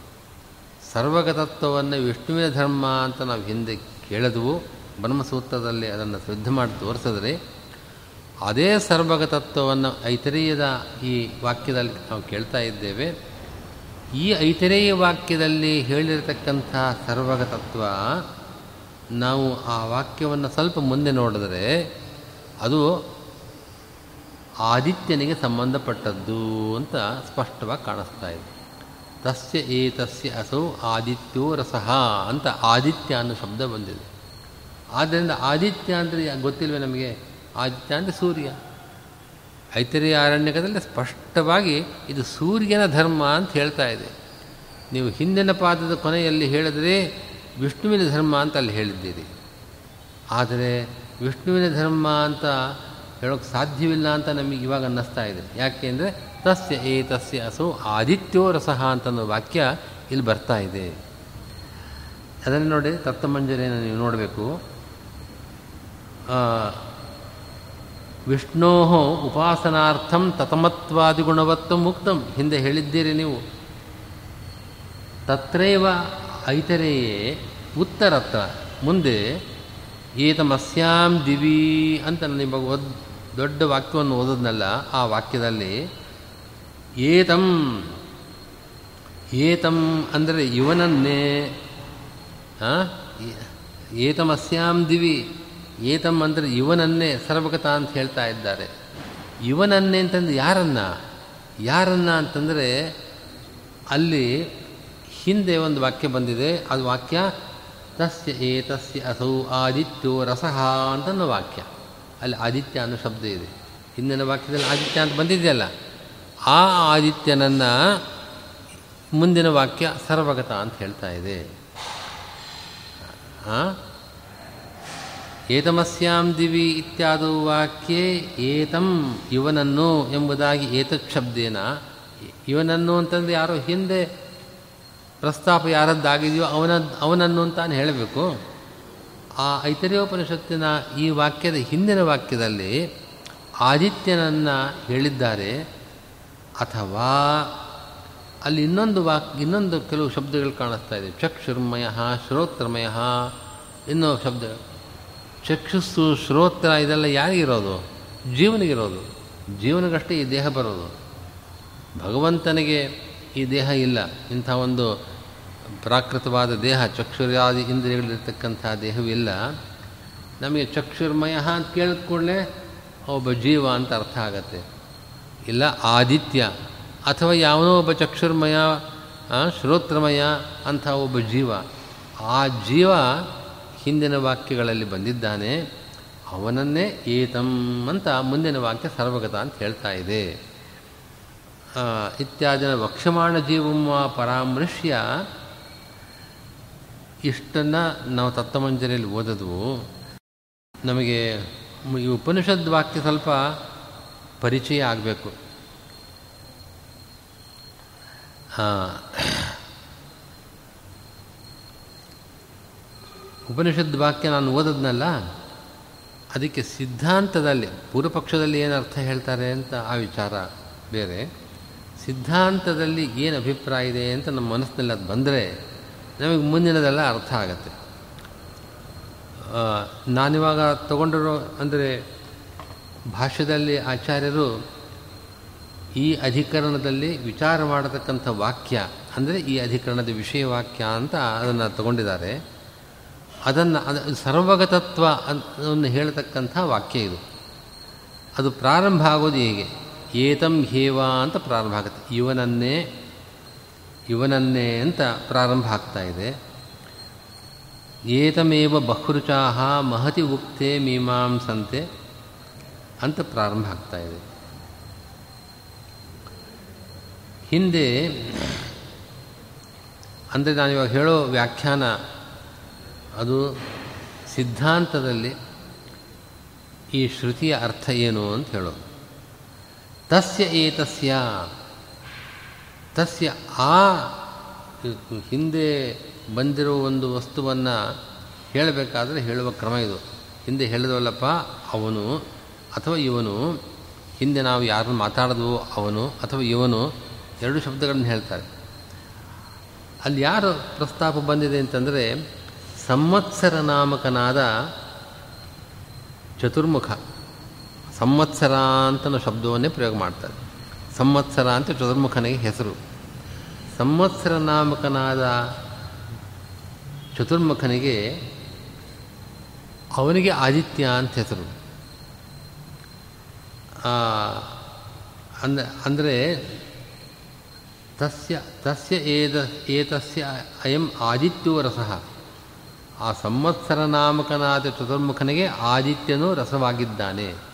ಸರ್ವಗತತ್ವವನ್ನು ವಿಷ್ಣುವಿನ ಧರ್ಮ ಅಂತ ನಾವು ಹಿಂದೆ ಕೇಳಿದವು, ಬ್ರಹ್ಮಸೂತ್ರದಲ್ಲಿ ಅದನ್ನು ಸಿದ್ಧ ಮಾಡಿ ತೋರಿಸಿದ್ರೆ, ಅದೇ ಸರ್ವಗತತ್ವವನ್ನು ಐತರೇಯದ ಈ ವಾಕ್ಯದಲ್ಲಿ ನಾವು ಕೇಳ್ತಾ ಇದ್ದೇವೆ. ಈ ಐತರೇಯ ವಾಕ್ಯದಲ್ಲಿ ಹೇಳಿರತಕ್ಕಂಥ ಸರ್ವಗತತ್ವ ನಾವು ಆ ವಾಕ್ಯವನ್ನು ಸ್ವಲ್ಪ ಮುಂದೆ ನೋಡಿದರೆ ಅದು ಆದಿತ್ಯನಿಗೆ ಸಂಬಂಧಪಟ್ಟದ್ದು ಅಂತ ಸ್ಪಷ್ಟವಾಗಿ ಕಾಣಿಸ್ತಾ ಇದೆ. ತಸ್ಯ ಏತಸ್ಯ ಅಸೌ ಆದಿತ್ಯೋ ರಸಃ ಅಂತ ಆದಿತ್ಯ ಅನ್ನೋ ಶಬ್ದ ಬಂದಿದೆ. ಆದ್ದರಿಂದ ಆದಿತ್ಯ ಅಂದರೆ ಗೊತ್ತಿಲ್ವೇ ನಮಗೆ? ಆದಿತ್ಯ ಅಂದರೆ ಸೂರ್ಯ. ಐತರಿಯ ಆರಣ್ಯಕದಲ್ಲಿ ಸ್ಪಷ್ಟವಾಗಿ ಇದು ಸೂರ್ಯನ ಧರ್ಮ ಅಂತ ಹೇಳ್ತಾ ಇದೆ. ನೀವು ಹಿಂದಿನ ಪಾದದ ಕೊನೆಯಲ್ಲಿ ಹೇಳಿದರೆ ವಿಷ್ಣುವಿನ ಧರ್ಮ ಅಂತ ಅಲ್ಲಿ ಹೇಳಿದ್ದೀರಿ. ಆದರೆ ವಿಷ್ಣುವಿನ ಧರ್ಮ ಅಂತ ಹೇಳೋಕ್ಕೆ ಸಾಧ್ಯವಿಲ್ಲ ಅಂತ ನಮಗೆ ಇವಾಗ ಅನ್ನಿಸ್ತಾ ಇದೆ. ಯಾಕೆಂದರೆ ತಸ್ಯ ಏ ತಸ್ಯ ಅಸೋ ಆದಿತ್ಯೋ ರಸಃ ಅಂತ ವಾಕ್ಯ ಇಲ್ಲಿ ಬರ್ತಾ ಇದೆ. ಅದನ್ನು ನೋಡಿ ತತ್ವಮಂಜರಿಯನ್ನು ನೀವು ನೋಡಬೇಕು. ವಿಷ್ಣೋ ಉಪಾಸನಾರ್ಥಂ ತತಮತ್ವಾದಿಗುಣವತ್ವ ಮುಕ್ತಂ ಹಿಂದೆ ಹೇಳಿದ್ದೀರಿ ನೀವು. ತತ್ರೈವ ಐತರೆಯೇ ಉತ್ತರತ್ರ. ಮುಂದೆ, ಏತಮಸ್ಯಾಂ ದಿವಿ ಅಂತ ನಿಮಗೆ ಓದ್ ದೊಡ್ಡ ವಾಕ್ಯವನ್ನು ಓದೋದ್ನಲ್ಲ, ಆ ವಾಕ್ಯದಲ್ಲಿ, ಏತಂ ಏತಂ ಅಂದರೆ ಇವನನ್ನೇ ಏತಮಸ್ಯಾಂ ದಿವಿ, ಏತಂ ಅಂದರೆ ಇವನನ್ನೇ, ಸರ್ವಗತ ಅಂತ ಹೇಳ್ತಾ ಇದ್ದಾರೆ. ಇವನನ್ನೇ ಅಂತಂದ್ರೆ ಯಾರನ್ನ? ಯಾರನ್ನ ಅಂತಂದರೆ ಅಲ್ಲಿ ಹಿಂದೆ ಒಂದು ವಾಕ್ಯ ಬಂದಿದೆ, ಅದು ವಾಕ್ಯ, ತಸ್ಯ ಏತಸ್ಯ ಅಸೌ ಆದಿತ್ಯೋ ರಸಃ ಅಂತನ್ನೋ ವಾಕ್ಯ. ಅಲ್ಲಿ ಆದಿತ್ಯ ಅನ್ನೋ ಶಬ್ದ ಇದೆ. ಹಿಂದಿನ ವಾಕ್ಯದಲ್ಲಿ ಆದಿತ್ಯ ಅಂತ ಬಂದಿದೆಯಲ್ಲ, ಆ ಆದಿತ್ಯನನ್ನು ಮುಂದಿನ ವಾಕ್ಯ ಸರ್ವಗತ ಅಂತ ಹೇಳ್ತಾ ಇದೆ. ಏತಮಸ್ಯಾಂ ದಿವಿ ಇತ್ಯಾದವು ವಾಕ್ಯ ಏತಂ ಇವನನ್ನು ಎಂಬುದಾಗಿ ಏತತ್ ಶಬ್ದೇನ ಇವನನ್ನು ಅಂತಂದರೆ ಯಾರೋ ಹಿಂದೆ ಪ್ರಸ್ತಾಪ ಯಾರದ್ದಾಗಿದೆಯೋ ಅವನ, ಅವನನ್ನು ಅಂತಾನೆ ಹೇಳಬೇಕು. ಆ ಐತರ್ಯೋಪನಿಷತ್ತಿನ ಈ ವಾಕ್ಯದ ಹಿಂದಿನ ವಾಕ್ಯದಲ್ಲಿ ಆದಿತ್ಯನನ್ನು ಹೇಳಿದ್ದಾರೆ. ಅಥವಾ ಅಲ್ಲಿ ಇನ್ನೊಂದು ವಾಕ್, ಇನ್ನೊಂದು ಕೆಲವು ಶಬ್ದಗಳು ಕಾಣಿಸ್ತಾ ಇದೆ. ಚಕ್ಷುರ್ಮಯ, ಶ್ರೋತ್ರಮಯ ಇನ್ನೋ ಶಬ್ದ. ಚಕ್ಷುಸ್ಸು, ಶ್ರೋತ್ರ ಇದೆಲ್ಲ ಯಾರಿಗಿರೋದು ಜೀವನಿಗಿರೋದು ಜೀವನಿಗಷ್ಟೇ ಈ ದೇಹ ಬರೋದು. ಭಗವಂತನಿಗೆ ಈ ದೇಹ ಇಲ್ಲ. ಇಂಥ ಒಂದು ಪ್ರಾಕೃತವಾದ ದೇಹ ಚಕ್ಷುರಾದಿ ಇಂದ್ರಿಯಗಳಿರ್ತಕ್ಕಂಥ ದೇಹವಿಲ್ಲ ನಮಗೆ ಚಕ್ಷುರ್ಮಯ ಅಂತ ಕೇಳಿದ ಕೂಡಲೇ ಒಬ್ಬ ಜೀವ ಅಂತ ಅರ್ಥ ಆಗತ್ತೆ. ಇಲ್ಲ, ಆದಿತ್ಯ, ಅಥವಾ ಯಾವನೋ ಒಬ್ಬ ಚಕ್ಷುರ್ಮಯ ಶ್ರೋತ್ರಮಯ ಅಂಥ ಒಬ್ಬ ಜೀವ. ಆ ಜೀವ ಹಿಂದಿನ ವಾಕ್ಯಗಳಲ್ಲಿ ಬಂದಿದ್ದಾನೆ. ಅವನನ್ನೇ ಏತಂ ಅಂತ ಮುಂದಿನ ವಾಕ್ಯ ಸರ್ವಗತ ಅಂತ ಹೇಳ್ತಾ ಇದೆ. ಇತ್ಯಾದಿನ ವಕ್ಷಮಾಣ ಜೀವಮ್ಮ ಪರಾಮೃಶ್ಯ. ಇಷ್ಟನ್ನು ನಾವು ತತ್ವಮಂಜರಿಯಲ್ಲಿ ಓದದ್ವು. ನಮಗೆ ಈ ಉಪನಿಷದ್ ವಾಕ್ಯ ಸ್ವಲ್ಪ ಪರಿಚಯ ಆಗಬೇಕು. ಉಪನಿಷದ್ ವಾಕ್ಯ ನಾನು ಓದದ್ನಲ್ಲ, ಅದಕ್ಕೆ ಸಿದ್ಧಾಂತದಲ್ಲಿ, ಪೂರ್ವಪಕ್ಷದಲ್ಲಿ ಏನು ಅರ್ಥ ಹೇಳ್ತಾರೆ ಅಂತ ಆ ವಿಚಾರ ಬೇರೆ. ಸಿದ್ಧಾಂತದಲ್ಲಿ ಏನು ಅಭಿಪ್ರಾಯ ಇದೆ ಅಂತ ನಮ್ಮ ಮನಸ್ಸಿನಲ್ಲಿ ಅದು ಬಂದರೆ ನಮಗೆ ಮುಂದಿನದೆಲ್ಲ ಅರ್ಥ ಆಗತ್ತೆ. ನಾನಿವಾಗ ತಗೊಂಡಿರೋ ಅಂದರೆ ಭಾಷೆದಲ್ಲಿ ಆಚಾರ್ಯರು ಈ ಅಧಿಕರಣದಲ್ಲಿ ವಿಚಾರ ಮಾಡತಕ್ಕಂಥ ವಾಕ್ಯ ಅಂದರೆ ಈ ಅಧಿಕರಣದ ವಿಷಯ ವಾಕ್ಯ ಅಂತ ಅದನ್ನು ತಗೊಂಡಿದ್ದಾರೆ. ಅದನ್ನು ಅದು ಸರ್ವಗತತ್ವ ಅನ್ನು ಹೇಳತಕ್ಕಂಥ ವಾಕ್ಯ ಇದು. ಅದು ಪ್ರಾರಂಭ ಆಗೋದು ಹೀಗೆ? ಏತಂ ಹೇವ ಅಂತ ಪ್ರಾರಂಭ ಆಗುತ್ತೆ. ಇವನನ್ನೇ ಇವನನ್ನೇ ಅಂತ ಪ್ರಾರಂಭ ಆಗ್ತಾ ಇದೆ. ಏತಮೇವ ಬಹುರುಚಾಹ ಮಹತಿ ಉಕ್ತೆ ಮೀಮಾಂಸಂತೆ ಅಂತ ಪ್ರಾರಂಭ ಆಗ್ತಾ ಇದೆ. ಹಿಂದೆ, ಅಂದರೆ ನಾನಿವಾಗ ಹೇಳೋ ವ್ಯಾಖ್ಯಾನ ಅದು ಸಿದ್ಧಾಂತದಲ್ಲಿ ಈ ಶ್ರುತಿಯ ಅರ್ಥ ಏನು ಅಂತ ಹೇಳೋದು. ತಸ್ಯ ಏತಸ್ಯ. ತಸ್ಯ ಆ ಹಿಂದೆ ಬಂದಿರೋ ಒಂದು ವಸ್ತುವನ್ನು ಹೇಳಬೇಕಾದ್ರೆ ಹೇಳುವ ಕ್ರಮ ಇದು. ಹಿಂದೆ ಹೇಳಿದವಲ್ಲಪ್ಪ, ಅವನು ಅಥವಾ ಇವನು, ಹಿಂದೆ ನಾವು ಯಾರನ್ನು ಮಾತಾಡಿದ್ವೋ ಅವನು ಅಥವಾ ಇವನು ಎರಡು ಶಬ್ದಗಳನ್ನು ಹೇಳ್ತಾರೆ. ಅಲ್ಲಿ ಯಾರು ಪ್ರಸ್ತಾಪ ಬಂದಿದೆ ಅಂತಂದರೆ ಸಂವತ್ಸರ ನಾಮಕನಾದ ಚತುರ್ಮುಖ. ಸಂವತ್ಸರ ಅಂತನೋ ಶಬ್ದವನ್ನೇ ಪ್ರಯೋಗ ಮಾಡ್ತಾರೆ. ಸಂವತ್ಸರ ಅಂತ ಚತುರ್ಮುಖನಿಗೆ ಹೆಸರು. ಸಂವತ್ಸರ ನಾಮಕನಾದ ಚತುರ್ಮುಖನಿಗೆ ಅವನಿಗೆ ಆದಿತ್ಯ ಅಂತ ಹೆಸರು. ಅಂದ, ಅಂದರೆ ತಸ್ಯ ತಸ್ಯ ಏದ, ಏತಸ್ಯ ಅಯಂ ಆದಿತ್ಯೋ ರಸಃ. ಆ ಸಂವತ್ಸರ ನಾಮಕನಾದ ಚತುರ್ಮುಖನಿಗೆ ಆದಿತ್ಯನೂ ರಸವಾಗಿದ್ದಾನೆ.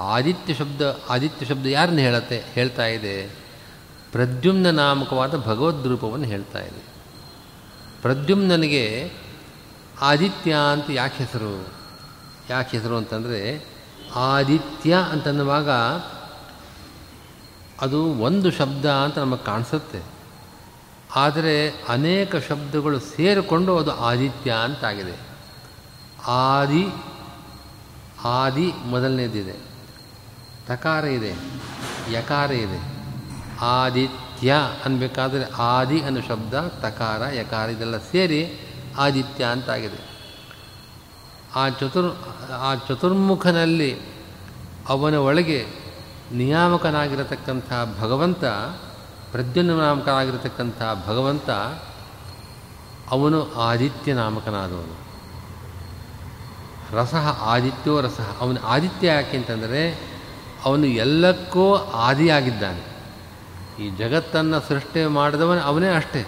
ಆದಿತ್ಯ ಶಬ್ದ ಆದಿತ್ಯ ಶಬ್ದ ಯಾರನ್ನು ಹೇಳತ್ತೆ, ಹೇಳ್ತಾ ಇದೆ? ಪ್ರದ್ಯುಮ್ನ ನಾಮಕವಾದ ಭಗವದ್ರೂಪವನ್ನು ಹೇಳ್ತಾ ಇದೆ. ಪ್ರದ್ಯುಮ್ನನಿಗೆ ಆದಿತ್ಯ ಅಂತ ಯಾಕೆ ಹೆಸರು? ಯಾಕೆ ಹೆಸರು ಅಂತಂದರೆ, ಆದಿತ್ಯ ಅಂತನ್ನುವಾಗ ಅದು ಒಂದು ಶಬ್ದ ಅಂತ ನಮಗೆ ಕಾಣಿಸುತ್ತೆ. ಆದರೆ ಅನೇಕ ಶಬ್ದಗಳು ಸೇರಿಕೊಂಡು ಅದು ಆದಿತ್ಯ ಅಂತಾಗಿದೆ. ಆದಿ ಆದಿ ಮೊದಲನೇದಿದೆ. ತಕಾರ ಇದೆ, ಯಕಾರ ಇದೆ. ಆದಿತ್ಯ ಅನ್ಬೇಕಾದ್ರೆ ಆದಿ ಅನ್ನೋ ಶಬ್ದ, ತಕಾರ, ಯಕಾರ ಇದೆಲ್ಲ ಸೇರಿ ಆದಿತ್ಯ ಅಂತಾಗಿದೆ. ಆ ಚತುರ್, ಆ ಚತುರ್ಮುಖನಲ್ಲಿ ಅವನ ಒಳಗೆ ನಿಯಾಮಕನಾಗಿರತಕ್ಕಂಥ ಭಗವಂತ ಪ್ರದ್ಯುಮ್ನ ನಾಮಕನಾಗಿರತಕ್ಕಂಥ ಭಗವಂತ, ಅವನು ಆದಿತ್ಯ ನಾಮಕನಾದವನು. ರಸ ಆದಿತ್ಯೋ ರಸ, ಅವನು ಆದಿತ್ಯ ಯಾಕೆ ಅಂತಂದರೆ ಅವನು ಎಲ್ಲಕ್ಕೂ ಆದಿಯಾಗಿದ್ದಾನೆ. ಈ ಜಗತ್ತನ್ನು ಸೃಷ್ಟಿ ಮಾಡಿದವನು ಅವನೇ ಅಷ್ಟೇ.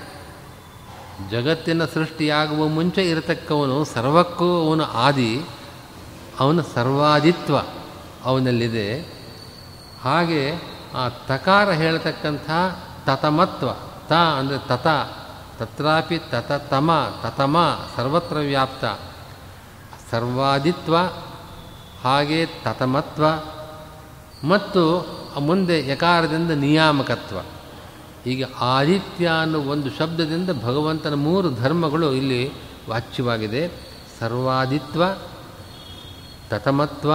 ಜಗತ್ತಿನ ಸೃಷ್ಟಿಯಾಗುವ ಮುಂಚೆ ಇರತಕ್ಕವನು ಸರ್ವಕ್ಕೂ ಅವನು ಆದಿ, ಅವನ ಸರ್ವಾದಿತ್ವ ಅವನಲ್ಲಿದೆ. ಹಾಗೆ ಆ ತಕಾರ ಹೇಳ್ತಕ್ಕಂಥ ತತಮತ್ವ, ತ ಅಂದರೆ ತತ, ತತ್ರಾಪಿ ತತತಮ ತತಮ, ಸರ್ವತ್ರ ವ್ಯಾಪ್ತ. ಸರ್ವಾದಿತ್ವ, ಹಾಗೆ ತತಮತ್ವ ಮತ್ತು ಮುಂದೆ ಯಕಾರದಿಂದ ನಿಯಾಮಕತ್ವ. ಹೀಗೆ ಆದಿತ್ಯ ಅನ್ನೋ ಒಂದು ಶಬ್ದದಿಂದ ಭಗವಂತನ ಮೂರು ಧರ್ಮಗಳು ಇಲ್ಲಿ ವಾಚ್ಯವಾಗಿದೆ. ಸರ್ವಾದಿತ್ವ, ತತಮತ್ವ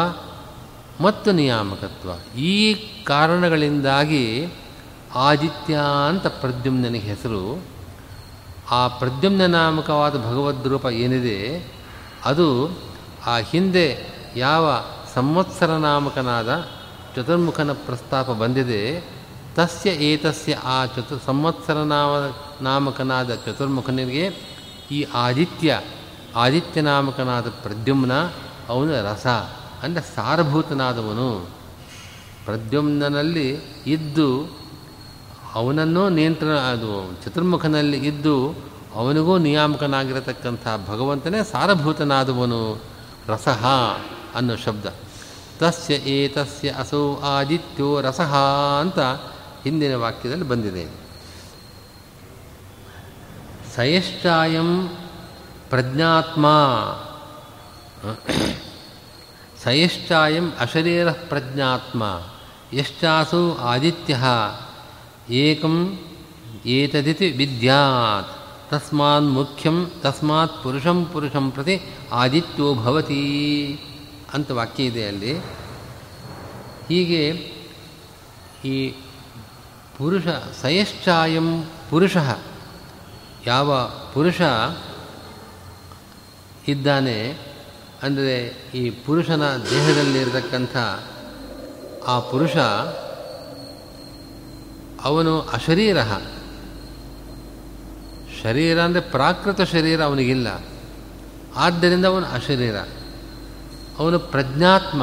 ಮತ್ತು ನಿಯಾಮಕತ್ವ. ಈ ಕಾರಣಗಳಿಂದಾಗಿ ಆದಿತ್ಯ ಅಂತ ಪ್ರದ್ಯುಮ್ನನಿಗೆ ಹೆಸರು. ಆ ಪ್ರದ್ಯುಮ್ನ ನಾಮಕವಾದ ಭಗವದ್ರೂಪ ಏನಿದೆ? ಅದು ಆ ಹಿಂದೆ ಯಾವ ಸಂವತ್ಸರ ನಾಮಕನಾದ ಚತುರ್ಮುಖನ ಪ್ರಸ್ತಾಪ ಬಂದಿದೆ. ತಸ್ಯ ಏತಸ್ಯ ಆ ಚತುರ್, ಸಂವತ್ಸರ ನಾಮ, ನಾಮಕನಾದ ಚತುರ್ಮುಖನಿಗೆ ಈ ಆದಿತ್ಯ ಆದಿತ್ಯ ನಾಮಕನಾದ ಪ್ರದ್ಯುಮ್ನ ಅವನ ರಸ ಅಂದರೆ ಸಾರಭೂತನಾದವನು. ಪ್ರದ್ಯುಮ್ನಲ್ಲಿ ಇದ್ದು ಅವನನ್ನೂ ನಿಯಂತ್ರಣ, ಅದು ಚತುರ್ಮುಖನಲ್ಲಿ ಇದ್ದು ಅವನಿಗೂ ನಿಯಾಮಕನಾಗಿರತಕ್ಕಂಥ ಭಗವಂತನೇ ಸಾರಭೂತನಾದವನು. ರಸಹ ಅನ್ನೋ ಶಬ್ದ. ತಸ್ಯ ಏತಸ್ಯ ಅಸೌ ಆದಿತ್ಯೋ ರಸಃ ಅಂತ ಹಿಂದಿನ ವಾಕ್ಯದಲ್ಲಿ ಬಂದಿದೆ ಸಯಶ್ಚಾಯಂ ಪ್ರಜ್ಞಾತ್ಮ ಸಯಶ್ಚಾಯಂ ಅಶರೀರ ಪ್ರಜ್ಞಾತ್ಮ ಯಶ್ಚಾಸು ಆದಿತ್ಯ ಏಕಂ ಏತದಿತಿ ವಿದ್ಯಾತ್ ತಸ್ಮಾನ್ ಮುಖ್ಯಂ ತಸ್ಮಾತ್ ಪುರುಷಂ ಪುರುಷಂ ಪ್ರತಿ ಆದಿತ್ಯೋ ಭವತಿ ಅಂತ ವಾಕ್ಯ ಇದೆ ಅಲ್ಲಿ. ಹೀಗೆ ಈ ಪುರುಷ ಸಯಶ್ಚಾಯಂ ಪುರುಷ, ಯಾವ ಪುರುಷ ಇದ್ದಾನೆ ಅಂದರೆ ಈ ಪುರುಷನ ದೇಹದಲ್ಲಿರತಕ್ಕಂಥ ಆ ಪುರುಷ ಅವನು ಅಶರೀರ. ಶರೀರ ಅಂದರೆ ಪ್ರಾಕೃತ ಶರೀರ ಅವನಿಗಿಲ್ಲ. ಆದ್ದರಿಂದ ಅವನು ಅಶರೀರ. ಅವನು ಪ್ರಜ್ಞಾತ್ಮ,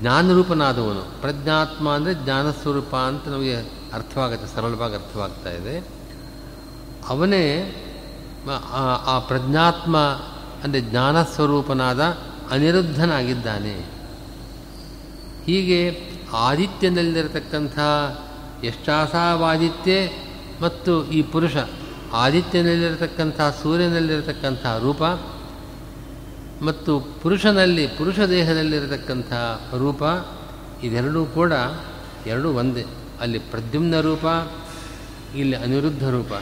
ಜ್ಞಾನರೂಪನಾದವನು. ಪ್ರಜ್ಞಾತ್ಮ ಅಂದರೆ ಜ್ಞಾನಸ್ವರೂಪ ಅಂತ ನಮಗೆ ಅರ್ಥವಾಗುತ್ತೆ, ಸರಳವಾಗಿ ಅರ್ಥವಾಗ್ತಾ ಇದೆ. ಅವನೇ ಆ ಪ್ರಜ್ಞಾತ್ಮ ಅಂದರೆ ಜ್ಞಾನಸ್ವರೂಪನಾದ ಅನಿರುದ್ಧನಾಗಿದ್ದಾನೆ. ಹೀಗೆ ಆದಿತ್ಯನಲ್ಲಿರತಕ್ಕಂಥ ಯಷ್ಟಾಸಾವಾದಿತ್ಯ ಮತ್ತು ಈ ಪುರುಷ ಆದಿತ್ಯನಲ್ಲಿರತಕ್ಕಂಥ ಸೂರ್ಯನಲ್ಲಿರತಕ್ಕಂಥ ರೂಪ ಮತ್ತು ಪುರುಷನಲ್ಲಿ, ಪುರುಷ ದೇಹದಲ್ಲಿರತಕ್ಕಂಥ ರೂಪ, ಇದೆರಡೂ ಕೂಡ ಎರಡೂ ಒಂದೇ. ಅಲ್ಲಿ ಪ್ರದ್ಯುಮ್ನ ರೂಪ, ಇಲ್ಲಿ ಅನಿರುದ್ಧ ರೂಪ.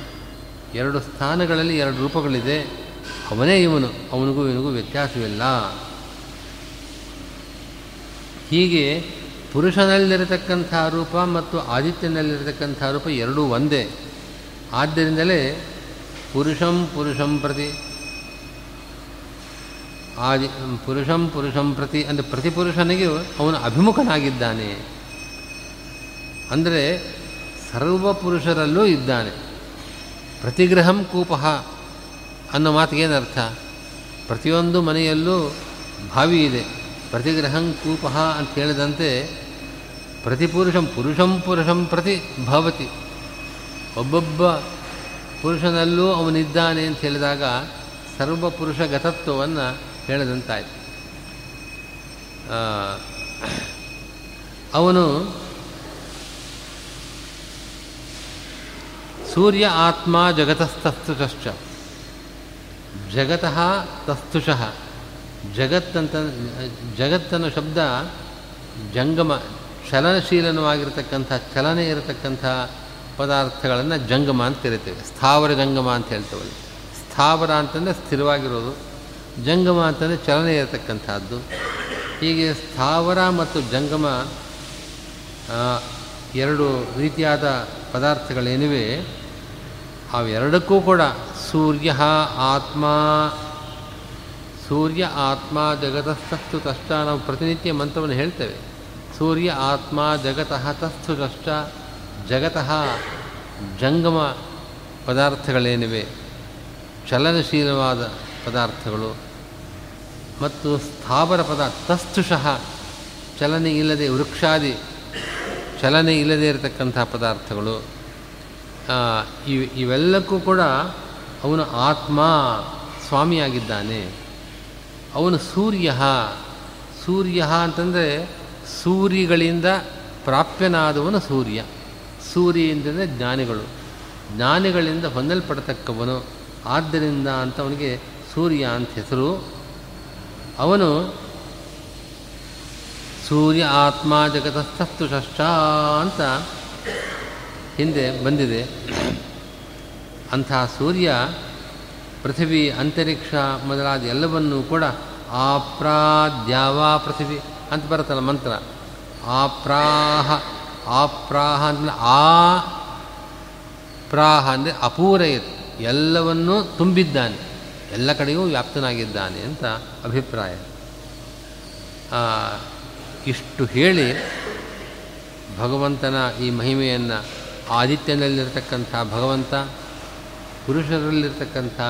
ಎರಡು ಸ್ಥಾನಗಳಲ್ಲಿ ಎರಡು ರೂಪಗಳಿದೆ. ಅವನೇ ಇವನು, ಅವನಿಗೂ ಇವನಿಗೂ ವ್ಯತ್ಯಾಸವಿಲ್ಲ. ಹೀಗೆ ಪುರುಷನಲ್ಲಿರತಕ್ಕಂಥ ರೂಪ ಮತ್ತು ಆದಿತ್ಯನಲ್ಲಿರತಕ್ಕಂಥ ರೂಪ ಎರಡೂ ಒಂದೇ. ಆದ್ದರಿಂದಲೇ ಪುರುಷಂ ಪುರುಷಂ ಪ್ರತಿ ಆದಿ ಪುರುಷಂ ಪುರುಷಂ ಪ್ರತಿ, ಅಂದರೆ ಪ್ರತಿ ಪುರುಷನಿಗೆ ಅವನು ಅಭಿಮುಖನಾಗಿದ್ದಾನೆ. ಅಂದರೆ ಸರ್ವ ಪುರುಷರಲ್ಲೂ ಇದ್ದಾನೆ. ಪ್ರತಿಗ್ರಹಂ ಕೂಪಃ ಅನ್ನೋ ಮಾತಿಗೇನರ್ಥ ಪ್ರತಿಯೊಂದು ಮನೆಯಲ್ಲೂ ಭಾವಿ ಇದೆ. ಪ್ರತಿಗ್ರಹಂ ಕೂಪಃ ಅಂತ ಹೇಳಿದಂತೆ ಪ್ರತಿ ಪುರುಷಂ ಪುರುಷಂ ಪುರುಷಂ ಪ್ರತಿ ಭವತಿ. ಒಬ್ಬೊಬ್ಬ ಪುರುಷನಲ್ಲೂ ಅವನಿದ್ದಾನೆ ಅಂತ ಹೇಳಿದಾಗ ಸರ್ವ ಪುರುಷ ಗತತ್ವವನ್ನು ಹೇಳಿದಂತಾಯ್ತು. ಅವನು ಸೂರ್ಯ ಆತ್ಮ ಜಗತಸ್ತಸ್ತುಷ್ಟ ಜಗತಃ ತಸ್ತುಷಃ ಜಗತ್ತಂತ, ಜಗತ್ತನ್ನು ಶಬ್ದ ಜಂಗಮ, ಚಲನಶೀಲನವಾಗಿರ್ತಕ್ಕಂಥ, ಚಲನೆ ಇರತಕ್ಕಂಥ ಪದಾರ್ಥಗಳನ್ನು ಜಂಗಮ ಅಂತ ಕರಿತೇವೆ. ಸ್ಥಾವರ ಜಂಗಮ ಅಂತ ಹೇಳ್ತೇವೆ ಸ್ಥಾವರ ಅಂತಂದರೆ ಸ್ಥಿರವಾಗಿರೋದು. ಜಂಗಮ ಅಂತಂದರೆ ಚಲನೆ ಇರತಕ್ಕಂಥದ್ದು. ಹೀಗೆ ಸ್ಥಾವರ ಮತ್ತು ಜಂಗಮ ಎರಡು ರೀತಿಯಾದ ಪದಾರ್ಥಗಳೇನಿವೆ, ಅವೆರಡಕ್ಕೂ ಕೂಡ ಸೂರ್ಯ, ಆತ್ಮ ಸೂರ್ಯ, ಆತ್ಮ ಜಗತಸ್ಥಸ್ತು ತಷ್ಟ ನಾವು ಪ್ರತಿನಿತ್ಯ ಮಂತ್ರವನ್ನು ಹೇಳ್ತೇವೆ. ಸೂರ್ಯ, ಆತ್ಮ, ಜಗತಃ, ತಸ್ತು, ತಷ್ಟ, ಜಗತಃ, ಜಂಗಮ ಪದಾರ್ಥಗಳೇನಿವೆ. ಚಲನಶೀಲವಾದ ಪದಾರ್ಥಗಳು. ಮತ್ತು ಸ್ಥಾವರ ಪದ ತಸ್ತುಷಃ, ಚಲನೆ ಇಲ್ಲದೆ ವೃಕ್ಷಾದಿ, ಚಲನೆ ಇಲ್ಲದೆ ಇರತಕ್ಕಂಥ ಪದಾರ್ಥಗಳು. ಇವ್, ಇವೆಲ್ಲಕ್ಕೂ ಕೂಡ ಅವನು ಆತ್ಮ ಸ್ವಾಮಿಯಾಗಿದ್ದಾನೆ. ಅವನು ಸೂರ್ಯ ಸೂರ್ಯ ಅಂತಂದರೆ ಸೂರಿಗಳಿಂದ ಪ್ರಾಪ್ಯನಾದವನು ಸೂರ್ಯ. ಸೂರ್ಯ ಅಂತಂದರೆ ಜ್ಞಾನಿಗಳು. ಜ್ಞಾನಿಗಳಿಂದ ಹೊಂದಲ್ಪಡತಕ್ಕವನು. ಆದ್ದರಿಂದ ಅಂತ ಅವನಿಗೆ ಸೂರ್ಯ ಅಂತ ಹೆಸರು. ಅವನು ಸೂರ್ಯ ಆತ್ಮ ಜಗತಸ್ಥಸ್ತು ಷಷ್ಟ ಅಂತ ಹಿಂದೆ ಬಂದಿದೆ. ಅಂಥ ಸೂರ್ಯ, ಪೃಥಿವಿ, ಅಂತರಿಕ್ಷ ಮೊದಲಾದ ಎಲ್ಲವನ್ನೂ ಕೂಡ ಆಪ್ರಾದ್ಯಾವಾ ಪೃಥಿವಿ ಅಂತ ಬರುತ್ತಲ್ಲ ಮಂತ್ರ. ಆಪ್ರಾಹ ಆಪ್ರಾಹ ಅಂದರೆ ಆ ಪ್ರಾಹ ಅಂದರೆ ಅಪೂರಯತ್, ಎಲ್ಲವನ್ನೂ ತುಂಬಿದ್ದಾನೆ. ಎಲ್ಲ ಕಡೆಯೂ ವ್ಯಾಪ್ತನಾಗಿದ್ದಾನೆ ಅಂತ ಅಭಿಪ್ರಾಯ. ಇಷ್ಟು ಹೇಳಿ ಭಗವಂತನ ಈ ಮಹಿಮೆಯನ್ನು ಆದಿತ್ಯನಲ್ಲಿರ್ತಕ್ಕಂಥ ಭಗವಂತ, ಪುರುಷರಲ್ಲಿರ್ತಕ್ಕಂಥ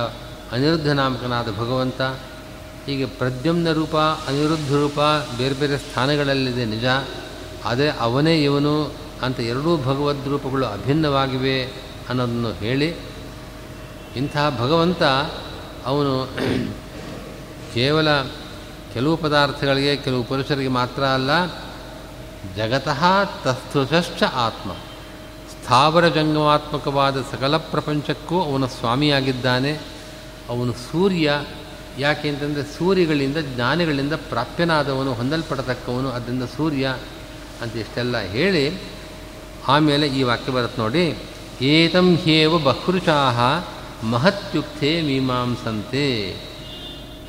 ಅನಿರುದ್ಧ ನಾಮಕನಾದ ಭಗವಂತ, ಹೀಗೆ ಪ್ರದ್ಯುಮ್ನ ರೂಪ, ಅನಿರುದ್ಧ ರೂಪ ಬೇರೆ ಬೇರೆ ಸ್ಥಾನಗಳಲ್ಲಿದೆ ನಿಜ, ಆದರೆ ಅವನೇ ಇವನು ಅಂತ ಎರಡೂ ಭಗವದ್ ರೂಪಗಳು ಅಭಿನ್ನವಾಗಿವೆ ಅನ್ನೋದನ್ನು ಹೇಳಿ ಇಂತಹ ಭಗವಂತ ಅವನು ಕೇವಲ ಕೆಲವು ಪದಾರ್ಥಗಳಿಗೆ, ಕೆಲವು ಪುರುಷರಿಗೆ ಮಾತ್ರ ಅಲ್ಲ, ಜಗತಃ ತಸ್ತುತಶ್ಚ ಆತ್ಮ ಸ್ಥಾವರ ಜಂಗಮಾತ್ಮಕವಾದ ಸಕಲ ಪ್ರಪಂಚಕ್ಕೂ ಅವನ ಸ್ವಾಮಿಯಾಗಿದ್ದಾನೆ. ಅವನು ಸೂರ್ಯ, ಯಾಕೆ ಅಂತಂದರೆ ಸೂರ್ಯಗಳಿಂದ, ಜ್ಞಾನಿಗಳಿಂದ ಪ್ರಾಪ್ಯನಾದವನು, ಹೊಂದಲ್ಪಡತಕ್ಕವನು ಅದರಿಂದ ಸೂರ್ಯ ಅಂತ ಇಷ್ಟೆಲ್ಲ ಹೇಳಿ, ಆಮೇಲೆ ಈ ವಾಕ್ಯ ಬರುತ್ತೆ ನೋಡಿ, ಏತಂ ಹ್ಯೇವ ಬಹೃಚಾಹ ಮಹತ್ಯುಕ್ತೆ ಮೀಮಾಂಸಂತೆ.